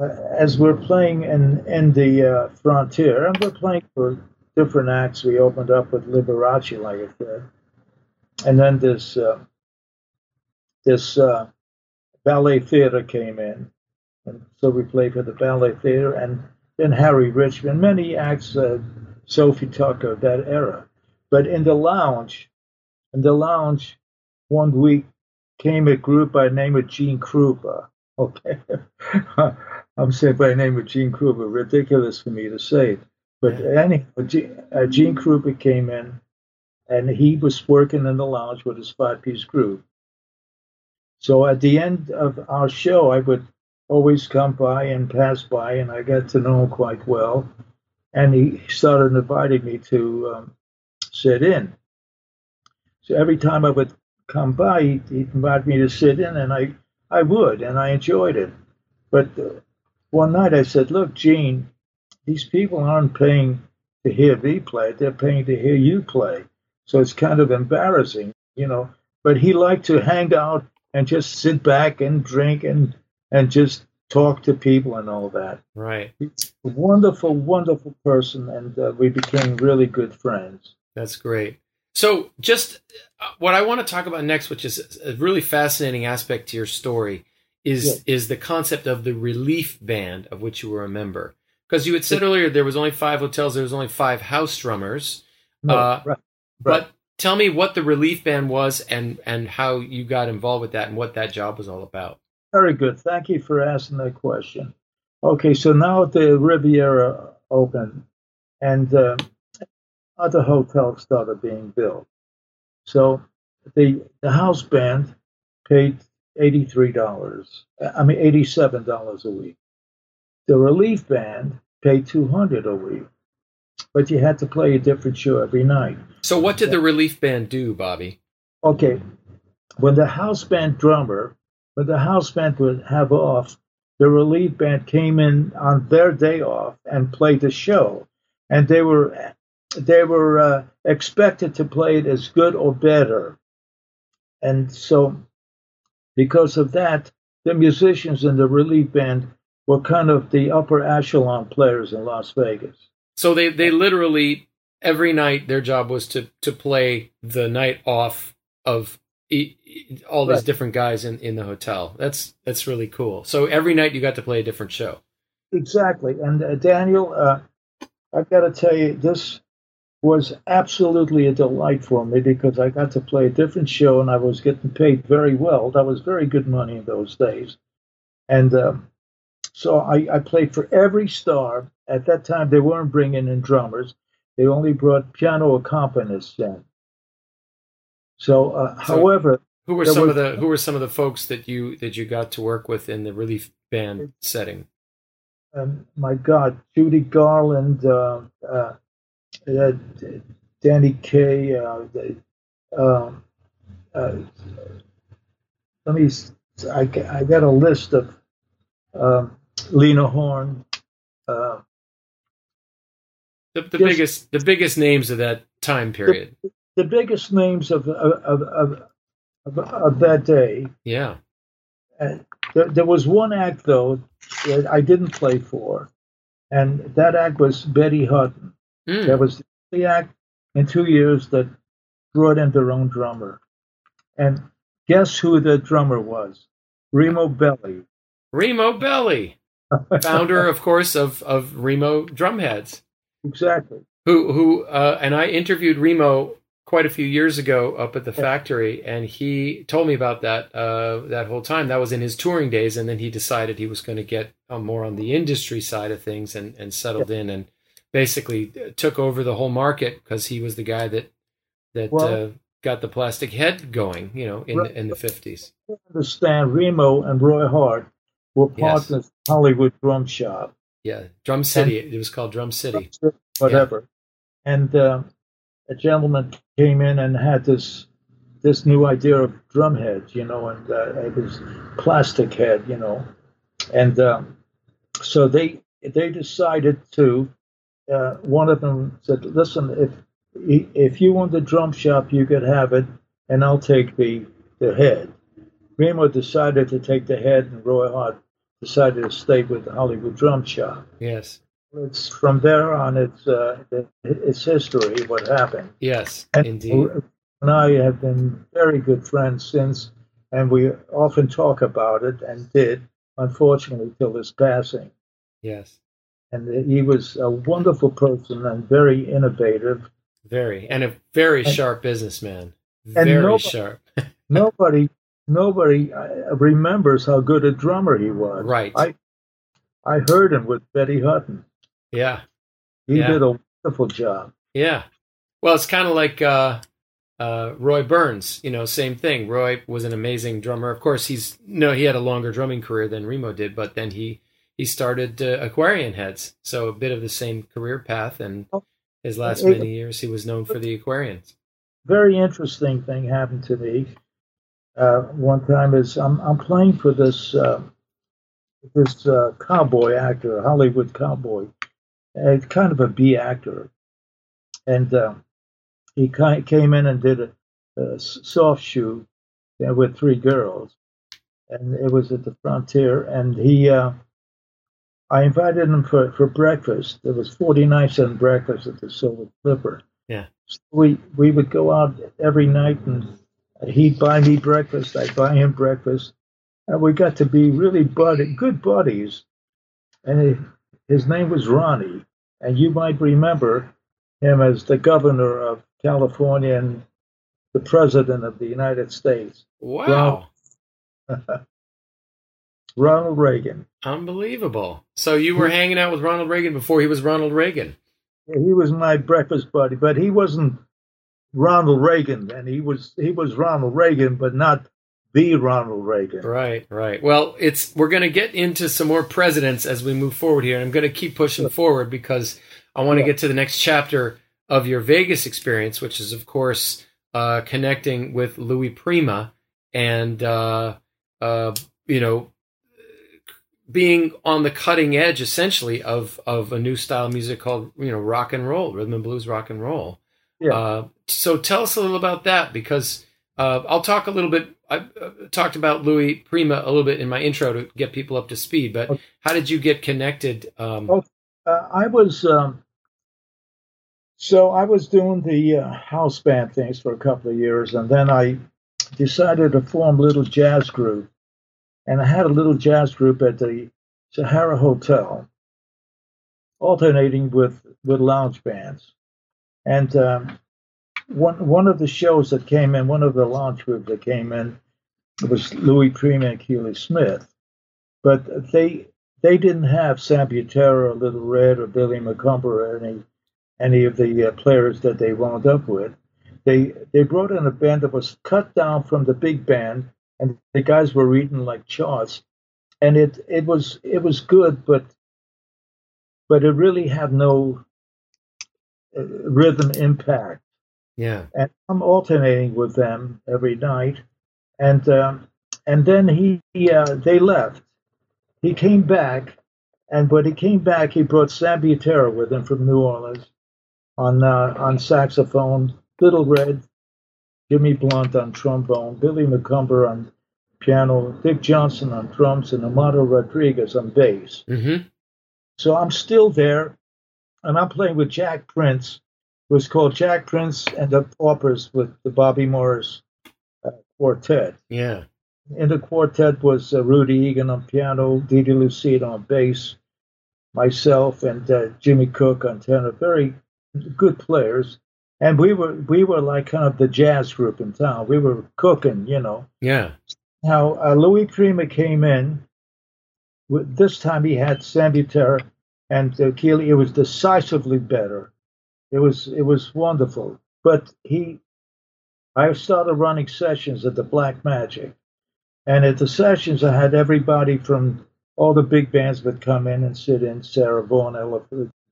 Uh, as we're playing in in the uh, frontier, and we're playing for different acts. We opened up with Liberace, like I said, and then this uh, this uh, ballet theater came in, and so we played for the ballet theater, and then Harry Richman, many acts, uh, Sophie Tucker, that era. But in the lounge, in the lounge, one week came a group by the name of Gene Krupa. Okay, I'm saying by the name of Gene Krupa, ridiculous for me to say it. But anyhow, Gene, uh, Gene Krupa came in, and he was working in the lounge with his five-piece group. So at the end of our show, I would always come by and pass by, and I got to know him quite well. And he started inviting me to um, sit in. So every time I would come by, he'd, he'd invite me to sit in, and I, I would, and I enjoyed it. But uh, one night I said, Look, Gene, these people aren't paying to hear me play, they're paying to hear you play. So it's kind of embarrassing, you know. But he liked to hang out and just sit back and drink and and just talk to people and all that. Right. He's a wonderful, wonderful person, and uh, we became really good friends. That's great. So, just uh, what I want to talk about next, which is a really fascinating aspect to your story, is yes. is the concept of the relief band of which you were a member. Because you had said earlier there was only five hotels, there was only five house drummers. No, uh, right, right. But tell me what the relief band was and and how you got involved with that and what that job was all about. Very good. Thank you for asking that question. Okay, so now the Riviera opened, and uh, other hotels started being built. So the the house band paid eighty three dollars. I mean eighty seven dollars a week. The relief band paid two hundred a week, but you had to play a different show every night. So what did the relief band do, Bobby? Okay, when the house band drummer, when the house band would have off, the relief band came in on their day off and played the show, and they were they were uh, expected to play it as good or better, and so because of that, the musicians in the relief band were kind of the upper echelon players in Las Vegas. So they they literally every night their job was to to play the night off of e- e- all these Right. different guys in in the hotel. That's that's really cool. So every night you got to play a different show. Exactly. And uh, Daniel, uh, I've got to tell you, this was absolutely a delight for me because I got to play a different show and I was getting paid very well. That was very good money in those days. And um, so I, I played for every star. At that time, they weren't bringing in drummers, they only brought piano accompanists in. So, uh, So- however, Who were some was- of the who were some of the folks that you that you got to work with in the relief band setting? um, my God, Judy Garland, uh, uh, uh, Danny Kaye. Uh, um, uh, let me. I, I got a list of um, Lena Horne. Uh, The, the Yes. biggest the biggest names of that time period. the biggest names of of of, of, of, that day. Yeah. Uh, there, there was one act though that I didn't play for, and that act was Betty Hutton. Mm. That was the act in two years that brought in their own drummer. And guess who the drummer was? Remo Belli. Remo Belli, founder, of course, of of Remo Drumheads. Exactly. who who uh, and I interviewed Remo quite a few years ago up at the factory, and he told me about that uh, that whole time. That was in his touring days, and then he decided he was going to get uh, more on the industry side of things and and settled in and basically uh, took over the whole market because he was the guy that that Well- uh, got the plastic head going, you know, in Right. in the fifties. Understand Remo and Roy Harte were Yes. partners in Hollywood Drum Shop. Yeah, Drum City. it was called Drum City. Whatever. And uh, a gentleman came in and had this this new idea of drum heads, you know, and uh, it was plastic head, you know, and um, so they they decided to. Uh, one of them said, "Listen, if if you want the drum shop, you could have it, and I'll take the the head." Remo decided to take the head, and Roy Harte decided to stay with the Hollywood Drum Shop. Yes, It's from there on. It's uh, it's history. What happened? yes, And indeed. and I have been very good friends since, and we often talk about it and did, unfortunately, till his passing. Yes, And he was a wonderful person and very innovative. very and a very And- sharp businessman. Very nobody- sharp. Nobody, nobody uh, remembers how good a drummer he was. Right. I, I heard him with Betty Hutton. Yeah, He Yeah. did a wonderful job. yeah. Well, it's kind of like uh, uh, Roy Burns. You know, same thing. Roy was an amazing drummer. Of course, he's no, he had a longer drumming career than Remo did, but then he he started uh, Aquarian Heads, so a bit of the same career path. And Oh. his last many years, he was known for the Aquarians. very interesting thing happened to me uh, one time is I'm, I'm playing for this uh, this uh, cowboy actor, Hollywood cowboy, uh, kind of a B actor, and uh, he came in and did a soft shoe with three girls, and it was at the frontier, and he. Uh, I invited him for, for breakfast. There was 49 cent breakfast at the Silver Slipper. Yeah, we we would go out every night and he'd buy me breakfast i'd buy him breakfast and we got to be really buddy, good buddies and he, his name was ronnie and you might remember him as the governor of california and the president of the United States. Wow. Ronald Reagan. Unbelievable. So you were hanging out with Ronald Reagan before he was Ronald Reagan. He was my breakfast buddy, but he wasn't Ronald Reagan, and he was he was Ronald Reagan, but not the Ronald Reagan. Right, right. Well, it's we're going to get into some more presidents as we move forward here, and I'm going to keep pushing forward because I want to get to the next chapter of your Vegas experience, which is, of course, uh, connecting with Louis Prima and uh, uh, you know being on the cutting edge essentially of of a new style of music called you know rock and roll rhythm and blues rock and roll Yeah. uh, so tell us a little about that because uh, i'll talk a little bit i uh, talked about louis prima a little bit in my intro to get people up to speed but Okay. how did you get connected um, Okay. Uh, I was um, so I was doing the uh, house band things for a couple of years, and then I decided to form a little jazz group, and I had a little jazz group at the Sahara Hotel, alternating with with lounge bands, and um, one one of the shows that came in, one of the launch groups that came in, was Louis Prima and Keely Smith, but they they didn't have Sam Butera or Little Red or Billy McCumber or any any of the uh, players that they wound up with. They they brought in a band that was cut down from the big band, and the guys were reading like charts, and it it was it was good, but but it really had no rhythm impact yeah and I'm alternating with them every night. And um, and then he, he uh, they left. He came back, and when he came back, he brought Sam Butera with him from New Orleans on uh, on saxophone, Little Red, Jimmy Blunt on trombone, Billy McCumber on piano, Dick Johnson on drums, and Amado Rodriguez on bass. mm-hmm. So I'm still there, and I'm playing with Jack Prince. It was called Jack Prince and the Paupers with the Bobby Morris uh, Quartet. yeah In the quartet was uh, Rudy Egan on piano, Didi Lucido on bass, myself, and uh, Jimmy Cook on tenor. Very good players, and we were we were like kind of the jazz group in town. We were cooking, you know. yeah Now, uh, Louis Prima came in. With, this time he had Sam Butera and uh, Keely. It was decisively better. It was it was wonderful. But he, I started running sessions at the Black Magic, and at the sessions I had everybody from all the big bands would come in and sit in. Sarah Vaughan, Ella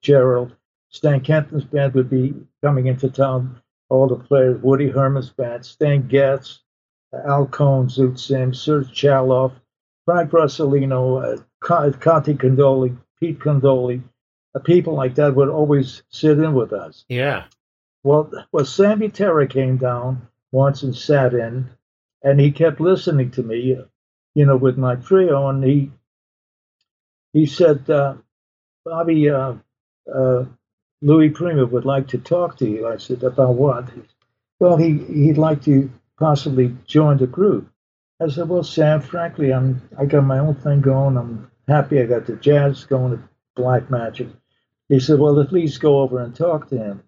Gerald, Stan Kenton's band would be coming into town. All the players, Woody Herman's band, Stan Getz, Al Cohn, Zoot Sims, Serge Chaloff, Frank Rosolino, uh, Con- Conte Candoli, Pete Candoli, uh, people like that would always sit in with us. yeah Well, well, Sam Butera came down once and sat in, and he kept listening to me, you know, with my trio, and he he said, uh, "Bobby, uh, uh, Louis Prima would like to talk to you." I said, "About what?" Well, he he'd like to possibly join the group. I said, "Well, Sam, frankly, I'm I got my own thing going. I'm happy. I got the jazz going at Black Magic." He said, "Well, at least go over and talk to him."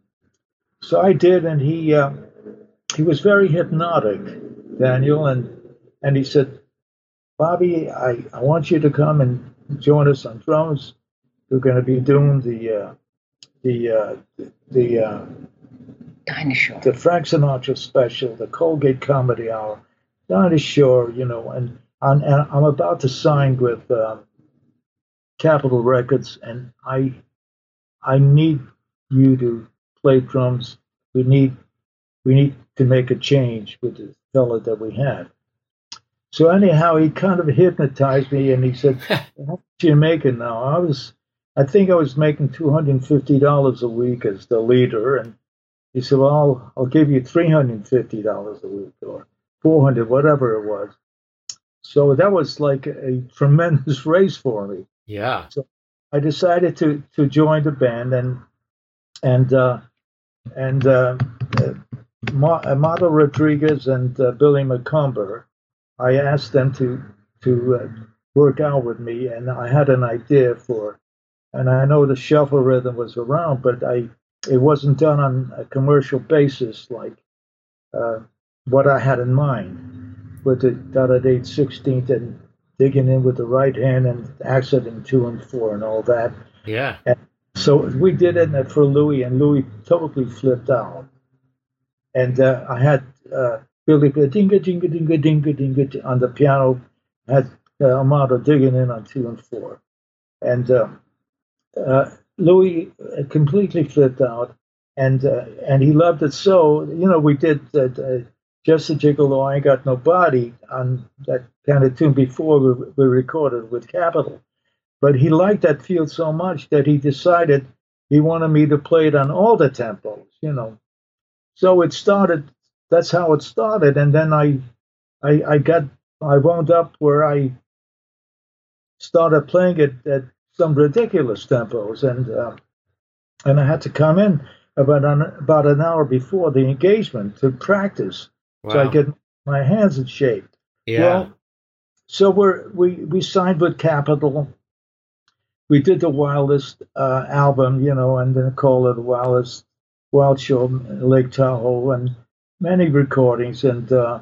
So I did, and he uh, he was very hypnotic, Daniel, and and he said, "Bobby, I, I want you to come and join us on drums. We're going to be doing the uh, the uh, the uh, Dinah Shore. the Frank Sinatra special, the Colgate Comedy Hour, Dinah Shore, you know, and, and, and I'm about to sign with um, Capitol Records, and I I need you to play drums. We need we need to make a change with the fella that we had. So anyhow, he kind of hypnotized me, and he said, "How much you making now?" I was, I think I was making two hundred and fifty dollars a week as the leader, and he said, "Well, I'll, I'll give you three hundred and fifty dollars a week, or four hundred, whatever it was." So that was like a tremendous raise for me. Yeah So I decided to to join the band and and uh, and uh, uh, Ma- Amado Rodriguez and uh, Billy McCumber. I asked them to to uh, work out with me, and I had an idea for. And I know the shuffle rhythm was around, but I it wasn't done on a commercial basis like uh, what I had in mind with the dotted eight sixteenth and digging in with the right hand and accenting two and four and all that. Yeah. And so we did it for Louis, and Louis totally flipped out. And uh, I had uh, Billy dinga dinga dinga dinga dinga on the piano, had uh, Amado digging in on two and four, and uh, uh, Louis completely flipped out, and uh, and he loved it so. You know, we did just a Gigolo, I Ain't Got No Body on that kind of tune before we, we recorded with Capitol. But he liked that field so much that he decided he wanted me to play it on all the tempos, you know. So it started, that's how it started. And then I, I, I got, I wound up where I started playing it at some ridiculous tempos. And, uh, and I had to come in about an, about an hour before the engagement to practice Wow. so I get my hands in shape. yeah. Well, so we're we we signed with Capitol. We did the wildest uh, album, you know, and then called it the wildest wild show Lake Tahoe, and many recordings. And uh,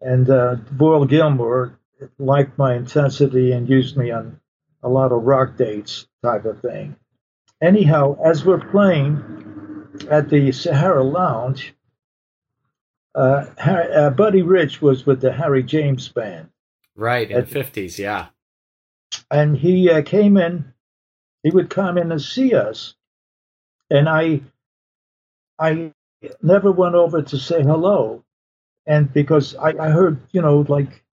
and uh, Voyle Gilmore liked my intensity and used me on a lot of rock dates type of thing. Anyhow, as we're playing at the Sahara Lounge, uh, Harry, uh, Buddy Rich was with the Harry James Band, right in at- the fifties. Yeah. and he uh, came in. He would come in and see us, and I, I never went over to say hello, and because I, I heard, you know, like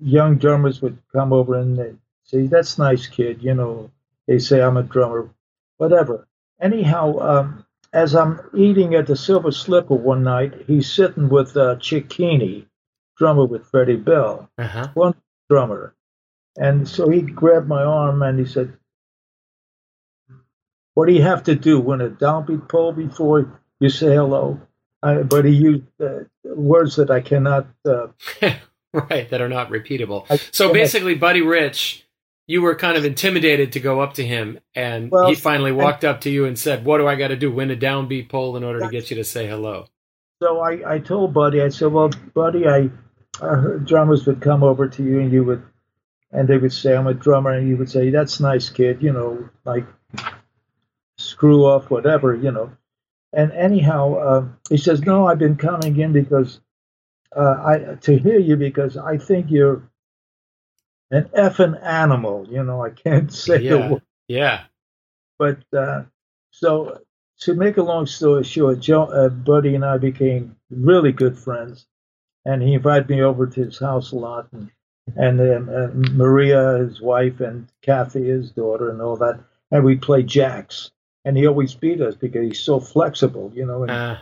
young drummers would come over and say, "That's nice, kid," you know. They say I'm a drummer, whatever. Anyhow, um, as I'm eating at the Silver Slipper one night, he's sitting with uh, drummer with Freddie Bell, Uh huh. one drummer. And so he grabbed my arm and he said, What do you have to do when a downbeat pull before you say hello? I, but he used uh, words that I cannot. Uh, right. That are not repeatable. I- So basically, Buddy Rich, you were kind of intimidated to go up to him, and Well, he finally walked up to you and said, "What do I got to do? Win a downbeat poll in order to get you to say hello." so I, I told Buddy, I said, Well, Buddy, I, I heard drummers would come over to you and you would, and they would say, I'm a drummer. And you would say, That's nice, kid, you know, like screw off, whatever, you know. And anyhow, uh, he says, No, I've been coming in because uh, I to hear you because I think you're an effing animal. You know, I can't say the Yeah. word. Yeah. But uh, so to make a long story short, Joe, uh, Buddy and I became really good friends, and he invited me over to his house a lot, and and um, uh, Maria, his wife, and Kathy, his daughter, and all that, and we played jacks, and he always beat us because he's so flexible, you know, and Uh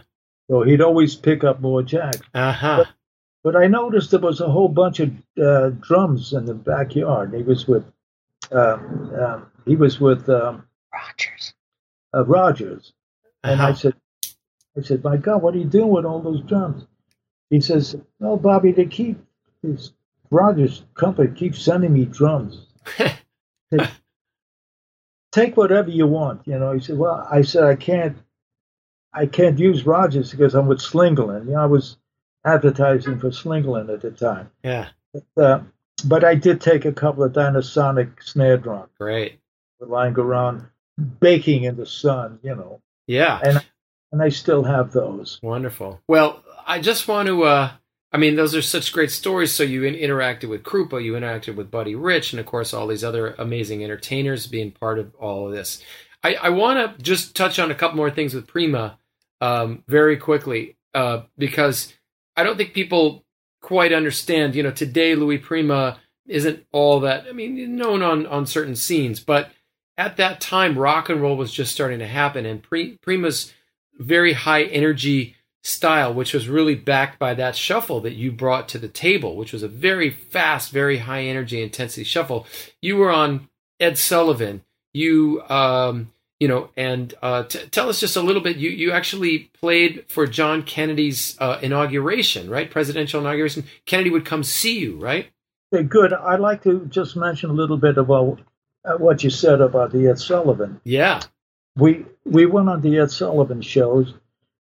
so he'd always pick up more jacks. Uh-huh. But I noticed there was a whole bunch of uh, drums in the backyard. He was with, um, um, he was with um, Rogers. uh, Rogers. And I Uh-huh. said, I said, my God, what are you doing with all those drums? He says, No, Bobby, they keep this Rogers company keeps sending me drums. Said, Take whatever you want, you know. He said, Well, I said I can't, I can't use Rogers because I'm with Slingerland. You know, I was advertising for Slingerland at the time. yeah. Uh, but I did take a couple of Dynasonic snare drums, Great. lying around, baking in the sun, you know. Yeah. And and I still have those. Wonderful. Well, I just want to. uh I mean, those are such great stories. So you in- interacted with Krupa, you interacted with Buddy Rich, and of course all these other amazing entertainers being part of all of this. I, I want to just touch on a couple more things with Prima um, very quickly uh, because I don't think people quite understand. You know, today Louis Prima isn't all that. I mean, known on on certain scenes, but at that time, rock and roll was just starting to happen, and Pri- Prima's very high energy style, which was really backed by that shuffle that you brought to the table, which was a very fast, very high energy intensity shuffle. You were on Ed Sullivan. You, um, you know, and uh, t- tell us just a little bit. You you actually played for John Kennedy's uh, inauguration, right? Presidential inauguration. Kennedy would come see you, right? Okay, good. I'd like to just mention a little bit about uh, what you said about the Ed Sullivan. Yeah. We we went on the Ed Sullivan shows,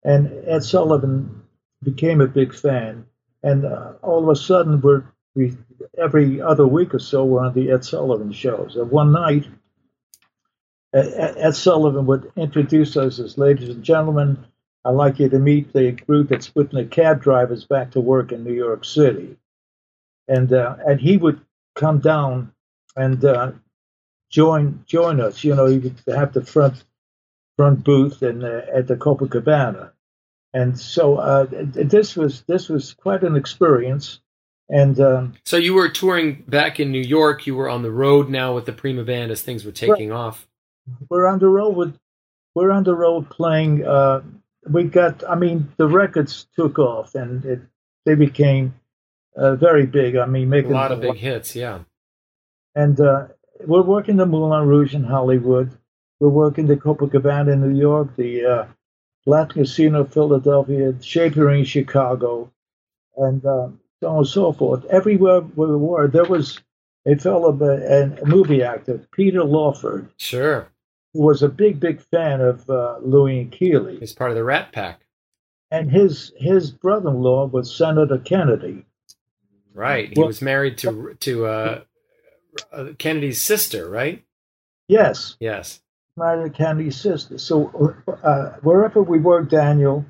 and Ed Sullivan became a big fan, and uh, all of a sudden we're we every other week or so we're on the Ed Sullivan shows. And one night, Ed Sullivan would introduce us as ladies and gentlemen. I'd like you to meet the group that's putting the cab drivers back to work in New York City, and uh, and he would come down and uh, join join us. You know, he would have the front front booth and uh, at the Copacabana, and so uh, this was this was quite an experience. And um, so you were touring back in New York. You were on the road now with the Prima Band as things were taking off. We're on the road with we're on the road playing. Uh, we got. I mean, the records took off and it, they became uh, very big. I mean, making a lot of big hits. Yeah. And uh, we're working the Moulin Rouge in Hollywood. We're working the Copacabana in New York, the uh, Latin Casino Philadelphia, Chez Paree in Chicago, and um, so on and so forth. Everywhere we were, there was a fellow, a, a movie actor, Peter Lawford. Sure. Was a big, big fan of uh, Louis and Keely. He's part of the Rat Pack. And his his brother-in-law was Senator Kennedy. Right. He well, was married to to uh, uh, Kennedy's sister, right? Yes. Yes. Married Kennedy's sister. So uh, wherever we were, Daniel,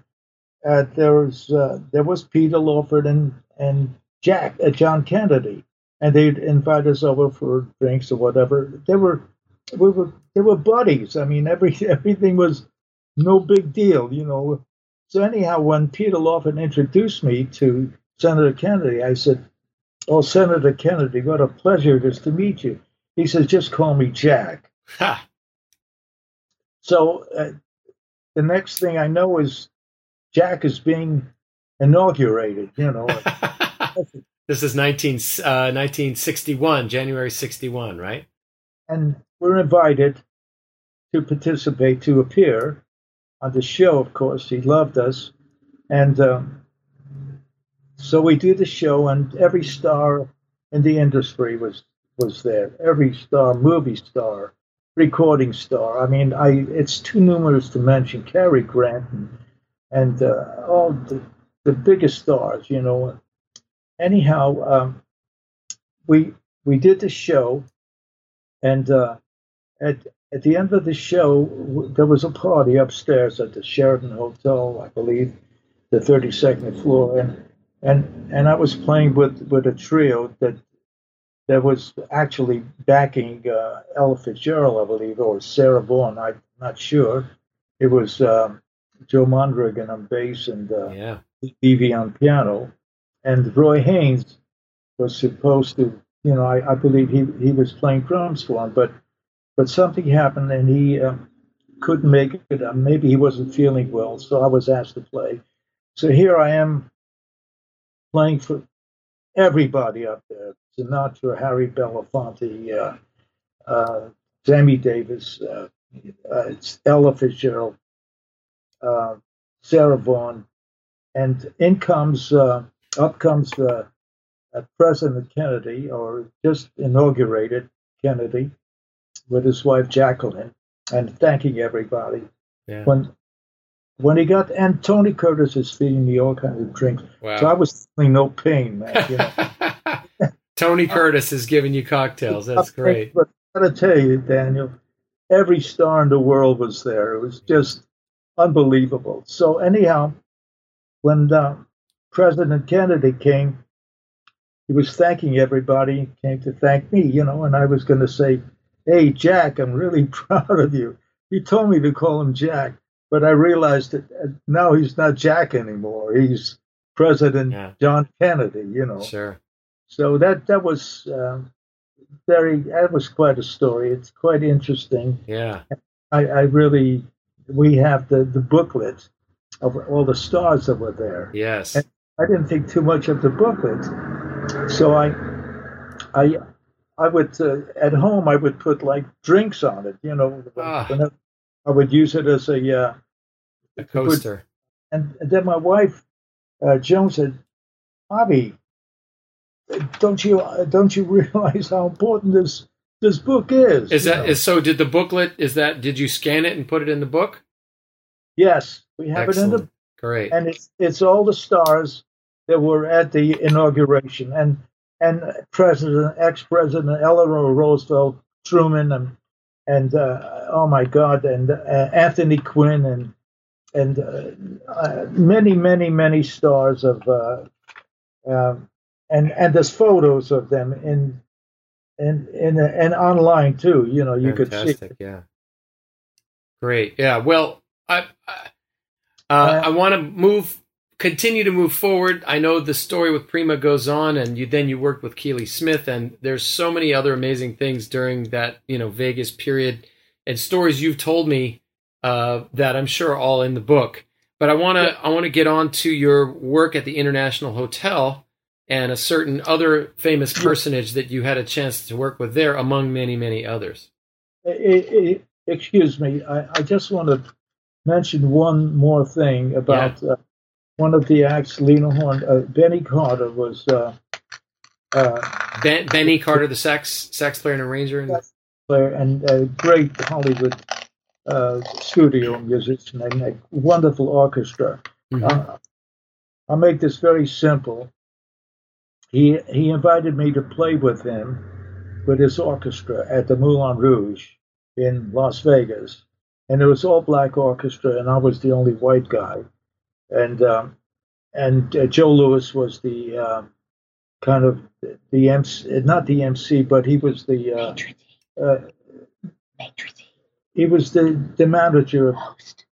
uh, there was uh, there was Peter Lawford and and Jack uh, John Kennedy, and they'd invite us over for drinks or whatever. They were we were they were buddies. I mean, every everything was no big deal, you know. So anyhow, when Peter Lawford introduced me to Senator Kennedy, I said, Oh, Senator Kennedy, what a pleasure it is to meet you. He says, just call me Jack. Ha. So uh, the next thing I know is Jack is being inaugurated, you know. this is 19, uh, 1961, January 61, right? And we're invited to participate, to appear on the show, of course. He loved us. And um, so we do the show, and every star in the industry was was there. Every star, movie star, recording star. I mean, I it's too numerous to mention. Cary Grant and, and uh, all the the biggest stars, you know. Anyhow, um, we we did the show, and uh, at at the end of the show, w- there was a party upstairs at the Sheraton Hotel, I believe, the 32nd floor, and and and I was playing with with a trio that that was actually backing uh, Ella Fitzgerald, I believe, or Sarah Vaughan. I'm not sure. It was um, Joe Mondragon on bass and uh, yeah. Evie on piano, and Roy Haynes was supposed to. You know, I, I believe he he was playing drums for him, but but something happened and he uh, couldn't make it. Uh, maybe he wasn't feeling well, so I was asked to play. So here I am playing for everybody up there Sinatra, Harry Belafonte, uh, uh, Sammy Davis, uh, uh Ella Fitzgerald, Sarah Vaughan, and in comes, up comes the President Kennedy, or just inaugurated Kennedy, with his wife Jacqueline, and thanking everybody. Yeah. When when he got and Tony Curtis is feeding me all kinds of drinks, wow. so I was feeling no pain, man. You know? Tony Curtis is giving you cocktails. That's great. But I gotta tell you, Daniel, every star in the world was there. It was just unbelievable. So anyhow, when uh, President Kennedy came, he was thanking everybody. Came to thank me, you know, and I was going to say, "Hey, Jack, I'm really proud of you." He told me to call him Jack but I realized that uh, now he's not Jack anymore. He's President yeah. John Kennedy. You know. Sure. So that that was um, very that was quite a story. It's quite interesting. Yeah. I, I really we have the the booklet of all the stars that were there. Yes. And I didn't think too much of the booklet, so I I I would uh, at home I would put like drinks on it. You know. Ah. I would use it as a uh, a coaster. And, and then my wife, uh, Joan, said, "Bobby, don't you don't you realize how important this this book is?" Is that is so? Did the booklet is that? Did you scan it and put it in the book? Yes, we have Excellent. it in the Great. and it's it's all the stars that were at the inauguration, and and President, ex-President Eleanor Roosevelt, Truman, and and uh, oh my God, and uh, Anthony Quinn, and and uh, uh, many, many, many stars of, uh, um, and and there's photos of them in, in, in, and online too. You know, you could see. Fantastic. Yeah. Great. Yeah. Well, I I, uh, I want to move, continue to move forward. I know the story with Prima goes on, and you then you worked with Keely Smith, and there's so many other amazing things during that you know Vegas period, and stories you've told me uh, that I'm sure are all in the book. But I want to I want to get on to your work at the International Hotel and a certain other famous personage that you had a chance to work with there, among many many others. Excuse me, I, I just want to mention one more thing about uh, one of the acts, Lena Horne. Uh, Benny Carter was. Uh, uh, Ben, Benny Carter, the sax sax player and arranger. And, player and a great Hollywood uh, studio musician and a wonderful orchestra. Mhm. Uh, I'll make this very simple. He he invited me to play with him with his orchestra at the Moulin Rouge in Las Vegas, and it was all black orchestra, and I was the only white guy, and um, and uh, Joe Louis was the uh, kind of the MC, not the MC, but he was the uh, Maitre uh, maitre he was the the manager host.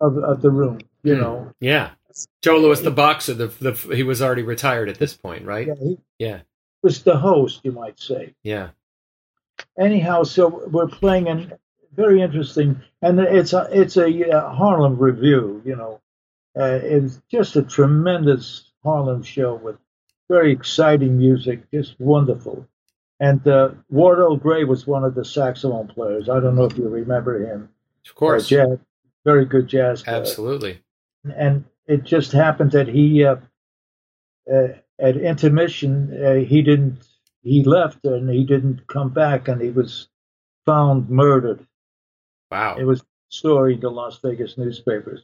of of the room, you Hmm. know. yeah, Joe Louis, the boxer. The, the he was already retired at this point, right? Yeah, he Yeah, was the host, you might say. yeah. anyhow, so we're playing and very interesting, and it's a it's a uh, Harlem revue. You know, uh, it's just a tremendous Harlem show with very exciting music, just wonderful. And uh, Wardell Gray was one of the saxophone players. I don't know if you remember him. Of course, Uh, jazz, very good jazz player. absolutely. and it just happened that he uh, uh, at intermission uh, he didn't he left and he didn't come back and he was found murdered Wow. it was story in the las vegas newspapers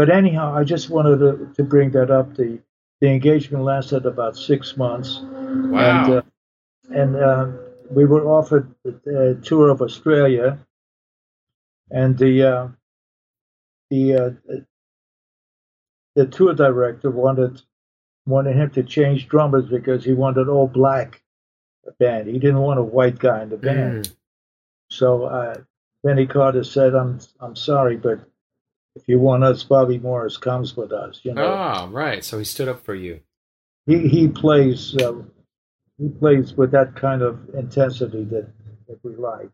but anyhow i just wanted to, to bring that up the the engagement lasted about six months wow. and uh, and uh, we were offered a tour of Australia, and the uh, the uh, the tour director wanted wanted him to change drummers because he wanted all black band. He didn't want a white guy in the band. Mm. So uh, Benny Carter said, "I'm I'm sorry, but if you want us, Bobby Morris comes with us." You know, Ah, right. So he stood up for you. he he plays uh, he plays with that kind of intensity that, that we like.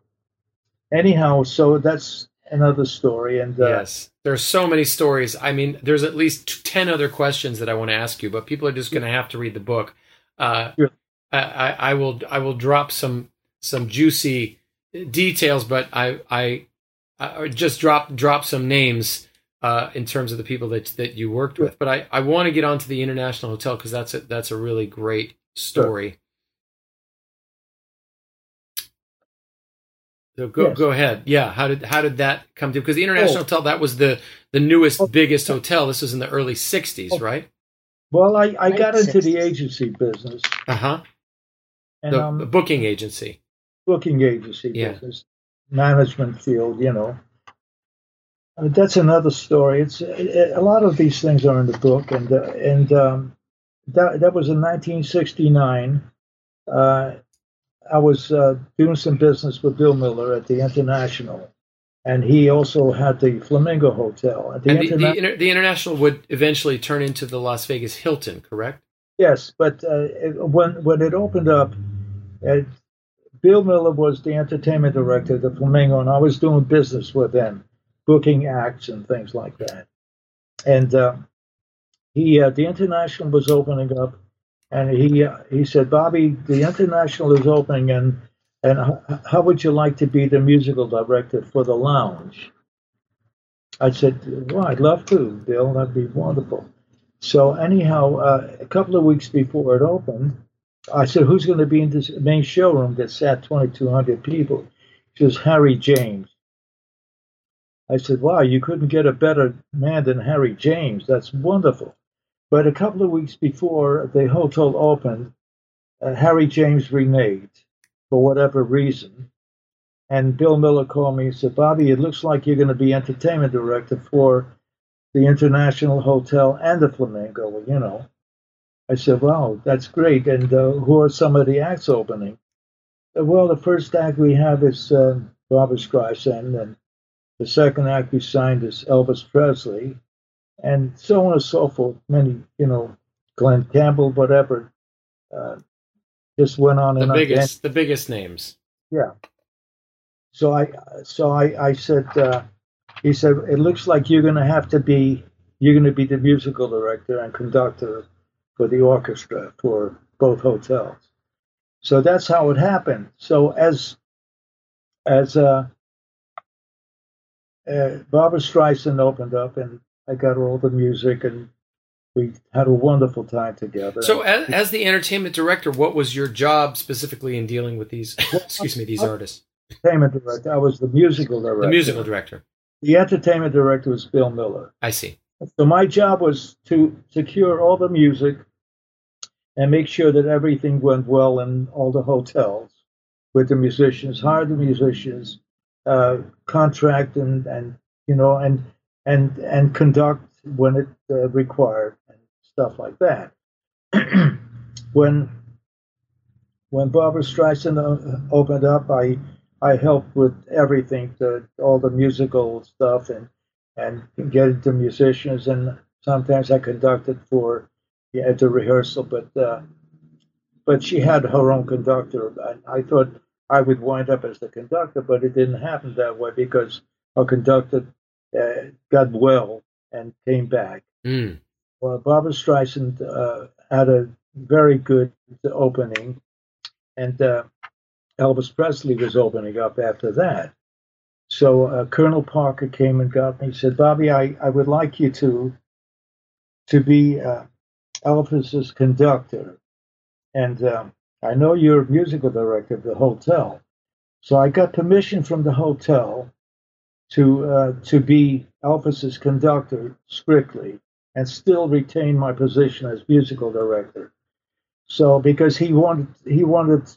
Anyhow, so that's another story, and uh, yes. There's so many stories. I mean, there's at least t- 10 other questions that I want to ask you, but people are just going to have to read the book. Uh, Sure. I, I, I will I will drop some some juicy details, but I I, I just drop drop some names uh, in terms of the people that that you worked with. But I, I want to get onto the International Hotel because that's a, that's a really great story. So go Yes. go ahead. Yeah, how did how did that come to? Because the International Oh. Hotel that was the the newest, Oh. biggest hotel. This was in the early '60s, Oh. right? well, I, I got into the agency business Uh huh. and The, um, the booking agency. booking agency Yeah. business, management field, you know. Uh, that's another story. It's uh, a lot of these things are in the book, and uh, and um, that that was in 1969. Uh, I was uh, doing some business with Bill Miller at the International, and he also had the Flamingo Hotel. At the, And the, Interna- the, inter, the International would eventually turn into the Las Vegas Hilton, correct? Yes, but uh, it- when when it opened up, uh, Bill Miller was the entertainment director of the Flamingo, and I was doing business with him, booking acts and things like that. And uh, he, uh, the International was opening up, and he uh, he said, "Bobby, the International is opening, and and how would you like to be the musical director for the lounge?" I said, "Well, I'd love to, Bill. That'd be wonderful." So anyhow, uh, a couple of weeks before it opened, I said, "Who's going to be in this main showroom that sat 2,200 people?" It was Harry James. I said, wow, you couldn't get a better man than Harry James. That's wonderful. But a couple of weeks before the hotel opened, uh, Harry James reneged for whatever reason. And Bill Miller called me and said, Bobby, it looks like you're going to be entertainment director for the International Hotel and the Flamingo, you know. I said, wow, that's great. And uh, who are some of the acts opening? Uh, well, the first act we have is uh, Barbra Streisand, and the second act we signed is Elvis Presley, and so on and so forth. Many, you know, Glen Campbell, whatever. Uh, just went on The and biggest, the biggest names. Yeah. So I, so I, I said, uh, he said, it looks like you're going to have to be, you're going to be the musical director and conductor for the orchestra for both hotels. So that's how it happened. So as, as uh, uh, Barbra Streisand opened up, and I got all the music, and we had a wonderful time together. So, as, as the entertainment director, what was your job specifically in dealing with these? excuse me, these artists. entertainment director. I was the musical director. The musical director. The entertainment director was Bill Miller. I see. So my job was to secure all the music and make sure that everything went well in all the hotels with the musicians, hire the musicians, uh, contract and and you know and and and conduct when it uh, required and stuff like that. when when Barbra Streisand uh, opened up, I I helped with everything, the, all the musical stuff and and getting the musicians, and sometimes I conducted for yeah, at the rehearsal, but uh, but she had her own conductor. And I thought I would wind up as the conductor, but it didn't happen that way because our conductor uh, got well and came back. Mm. Well, Barbra Streisand uh, had a very good opening, and uh, Elvis Presley was opening up after that. So uh, Colonel Parker came and got me. He said, "Bobby, I, I would like you to to be uh, Elvis's conductor, and um, I know you're musical director of the hotel, so I got permission from the hotel to uh, to be Elvis's conductor strictly, and still retain my position as musical director. So because he wanted he wanted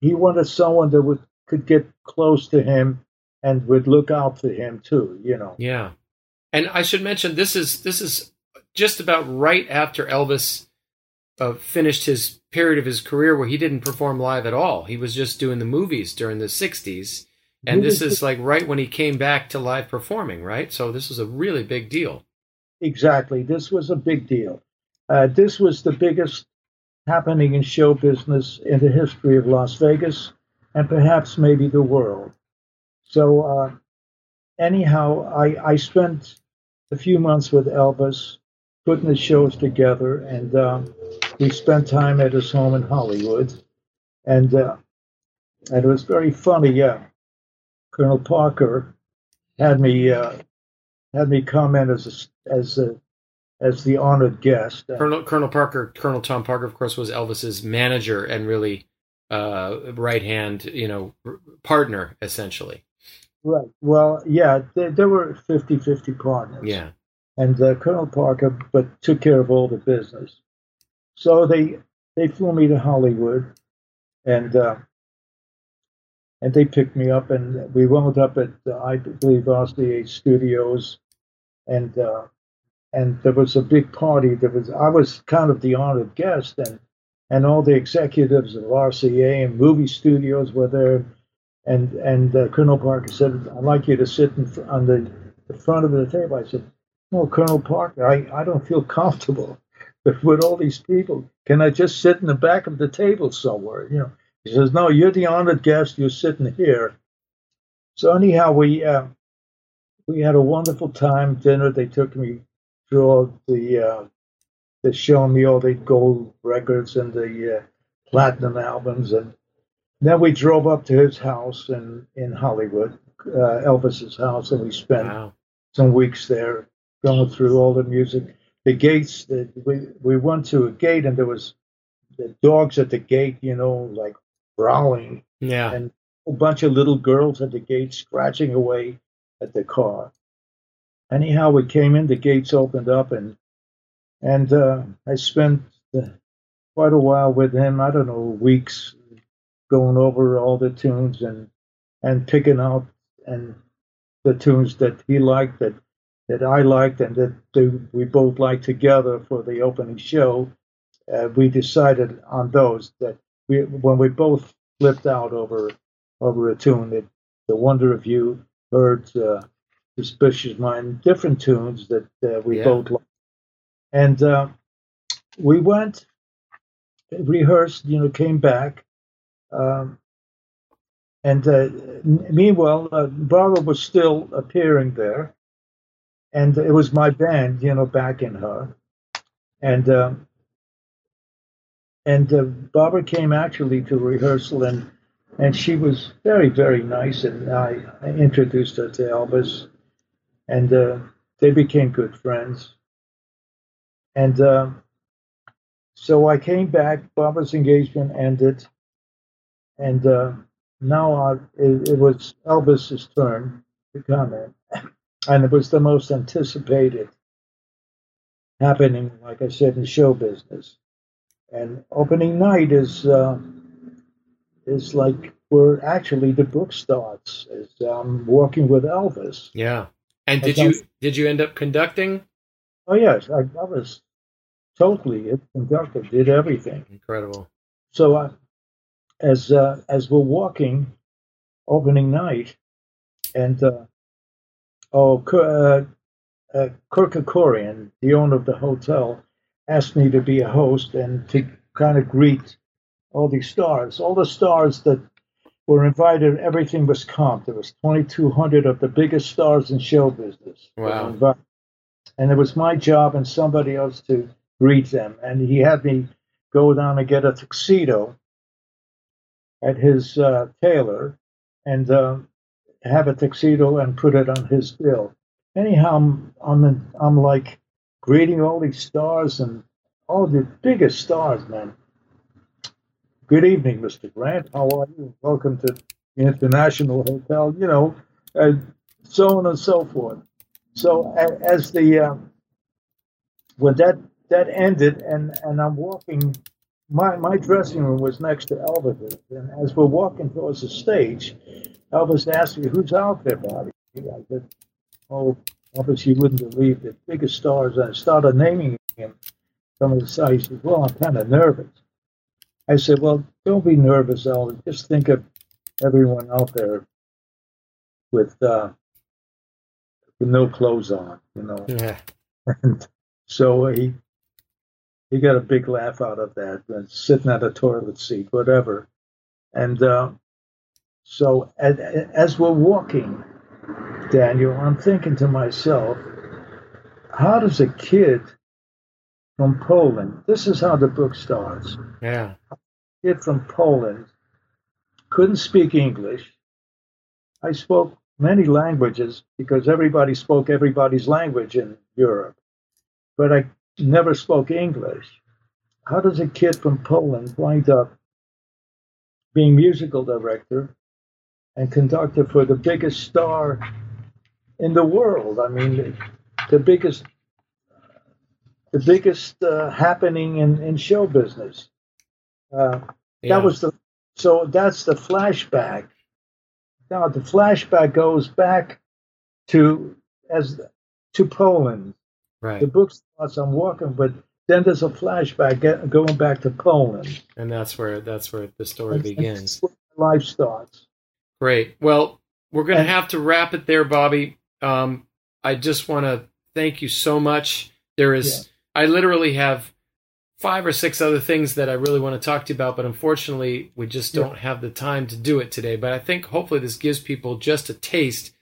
he wanted someone that would could get close to him and would look out for him too, you know. Yeah, and I should mention this is this is just about right after Elvis uh, finished his period of his career where he didn't perform live at all. He was just doing the movies during the '60s, and this is like right when he came back to live performing. Right, so this was a really big deal. Exactly. This was a big deal. Uh, this was the biggest happening in show business in the history of Las Vegas and perhaps maybe the world. So, uh, anyhow, I, I spent a few months with Elvis putting the shows together, and uh, we spent time at his home in Hollywood. And, uh, and it was very funny. Yeah. Colonel Parker had me uh, had me come in as a, as a, as the honored guest. Colonel Colonel Parker, Colonel Tom Parker, of course, was Elvis's manager and really uh, right hand, you know, partner essentially. Right. Well, yeah, there, there were 50-50 partners. Yeah. And uh, Colonel Parker, but took care of all the business. So they they flew me to Hollywood, and uh, and they picked me up, and we wound up at uh, I believe RCA Studios, and and there was a big party. There was I was kind of the honored guest, and and all the executives of RCA and movie studios were there, and and uh, Colonel Parker said, "I'd like you to sit in on the, the front of the table." I said, "No, Colonel Parker, I, I don't feel comfortable with all these people. Can I just sit in the back of the table somewhere?" You know. He says, "No, you're the honored guest. You're sitting here." So anyhow, we uh, we had a wonderful time. Dinner. They took me through all the uh, they showed me all the gold records and the uh, platinum albums, and then we drove up to his house in in Hollywood, uh, Elvis's house, and we spent Wow. some weeks there, going through all the music. The gates that we we went to a gate, and there was the dogs at the gate, you know, like growling, Yeah. and a bunch of little girls at the gate scratching away at the car. Anyhow, we came in, the gates opened up, and and uh, I spent uh, quite a while with him. I don't know, weeks, going over all the tunes and and picking out and the tunes that he liked that that I liked and that the, we both liked together for the opening show. Uh, we decided on those that we when we both flipped out over over a tune that the wonder of you heard uh, suspicious mind different tunes that uh, we Yeah. both liked and uh, we went rehearsed you know came back um, and uh, meanwhile uh, Barbra was still appearing there and it was my band you know backing her. And um, and uh, Barbra came actually to rehearsal and and she was very very nice and I, I introduced her to Elvis. And uh, they became good friends. And uh, so I came back Barbra's engagement ended. And uh, now I, it, it was Elvis's turn to come in and it was the most anticipated happening like I said in show business and opening night is uh, is like where actually the book starts. Is um, walking with Elvis. Yeah. And did you did you end up conducting? Oh yes, I, I was totally it conducted, did everything. Incredible. So uh, as uh, as we're walking, opening night, and uh, oh, uh, uh, Kirk Kerkorian, the owner of the hotel, asked me to be a host and to kind of greet all these stars, all the stars that were invited. Everything was comped. There was 2,200 of the biggest stars in show business. Wow. And it was my job and somebody else to greet them. And he had me go down and get a tuxedo at his uh, tailor and uh, have a tuxedo and put it on his bill. Anyhow, I'm I'm, I'm like greeting all these stars and all the biggest stars, man. Good evening, Mr. Grant. How are you? Welcome to the International Hotel. You know, uh, so on and so forth. So as the uh, when that that ended, and and I'm walking my my dressing room was next to Elvis's, and as we're walking towards the stage, Elvis asked me, "Who's out there, Bobby?" I said, "Oh, Elvis, you wouldn't believe the biggest stars." And I started naming him some of the stars. He said, "Well, I'm kind of nervous." I said, "Well, don't be nervous, Elvis. Just think of everyone out there with uh, with no clothes on, you know." Yeah. And so he he got a big laugh out of that, sitting at a toilet seat, whatever. And uh, so as, as we're walking, Daniel, I'm thinking to myself, how does a kid from Poland? This is how the book starts. Yeah. Kid from Poland couldn't speak English. I spoke many languages because everybody spoke everybody's language in Europe, but I never spoke English. How does a kid from Poland wind up being musical director and conductor for the biggest star in the world? I mean, the, the biggest, the biggest uh, happening in, in show business. Uh, Yeah. that was the so that's the flashback. Now the flashback goes back to as to Poland. Right. The book starts on walking, but then there's a flashback get, going back to Poland. And that's where that's where the story And- and begins. that's where Life starts. Great. Well, we're going to have to wrap it there, Bobby. Um, I just want to thank you so much. There is, I literally have five or six other things that I really want to talk to you about, but unfortunately, we just don't have the time to do it today. But I think hopefully this gives people just a taste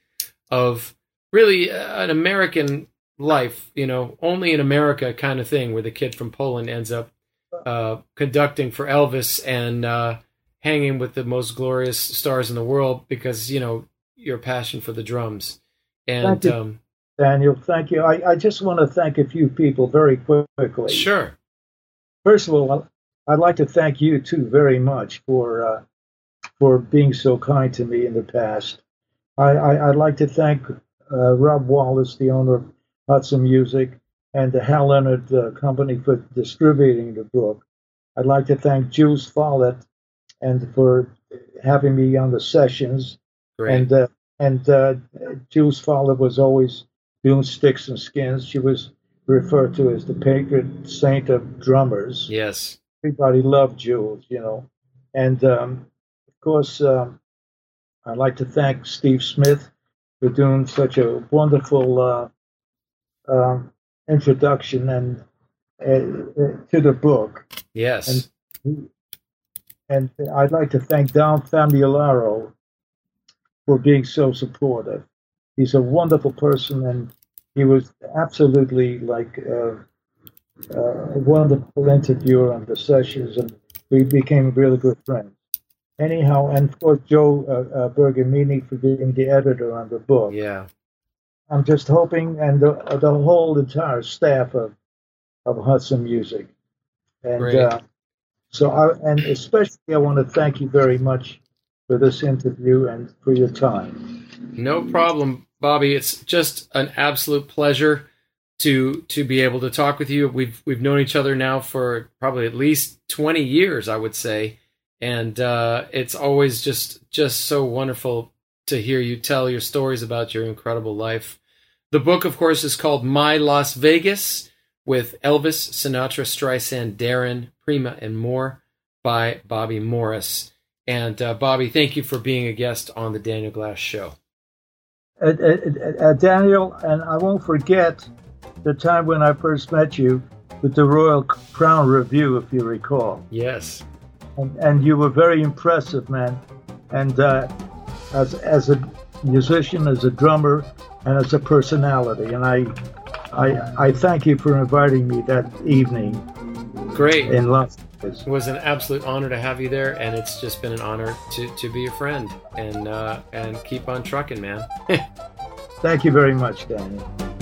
of really uh, an American life, you know, only in America kind of thing, where the kid from Poland ends up uh, conducting for Elvis and uh, hanging with the most glorious stars in the world because you know your passion for the drums. And Thank um, Daniel, thank you. I, I just want to thank a few people very quickly. sure, First of all, I'd like to thank you too very much for uh, for being so kind to me in the past. I, I'd like to thank uh, Rob Wallace, the owner of Hudson Music, and the Hal Leonard uh, Company for distributing the book. I'd like to thank Jules Follett and for having me on the sessions. Great. And uh, and uh, Jules Follett was always doing sticks and skins. She was referred to as the patron saint of drummers. yes. Everybody loved Jules, you know. And um, of course, um, I'd like to thank Steve Smith for doing such a wonderful uh, um, introduction and uh, to the book. Yes. And I'd like to thank Dom Famularo for being so supportive. He's a wonderful person, and he was absolutely like uh, a wonderful interviewer on the sessions, and we became really good friends. Anyhow, and of course, Joe uh, uh, Bergamini for being the editor on the book. yeah. I'm just hoping, and the, the whole entire staff of of Hudson Music, and uh, so I and especially I want to thank you very much for this interview and for your time. No problem, Bobby. It's just an absolute pleasure to to be able to talk with you. We've we've known each other now for probably at least twenty years, I would say, and uh, it's always just just so wonderful to hear you tell your stories about your incredible life. The book, of course, is called My Las Vegas with Elvis, Sinatra, Streisand, Darin, Prima, and more by Bobby Morris. And uh, Bobby, thank you for being a guest on the Daniel Glass Show. Uh, uh, uh, Daniel, and I won't forget the time when I first met you with the Royal Crown Revue, if you recall. Yes. and, and you were very impressive, man. And uh, as as a musician, as a drummer, and as a personality, and I, I I thank you for inviting me that evening Great. in Las Vegas. It was an absolute honor to have you there, and it's just been an honor to, to be your friend and uh, and keep on trucking, man. Thank you very much, Daniel.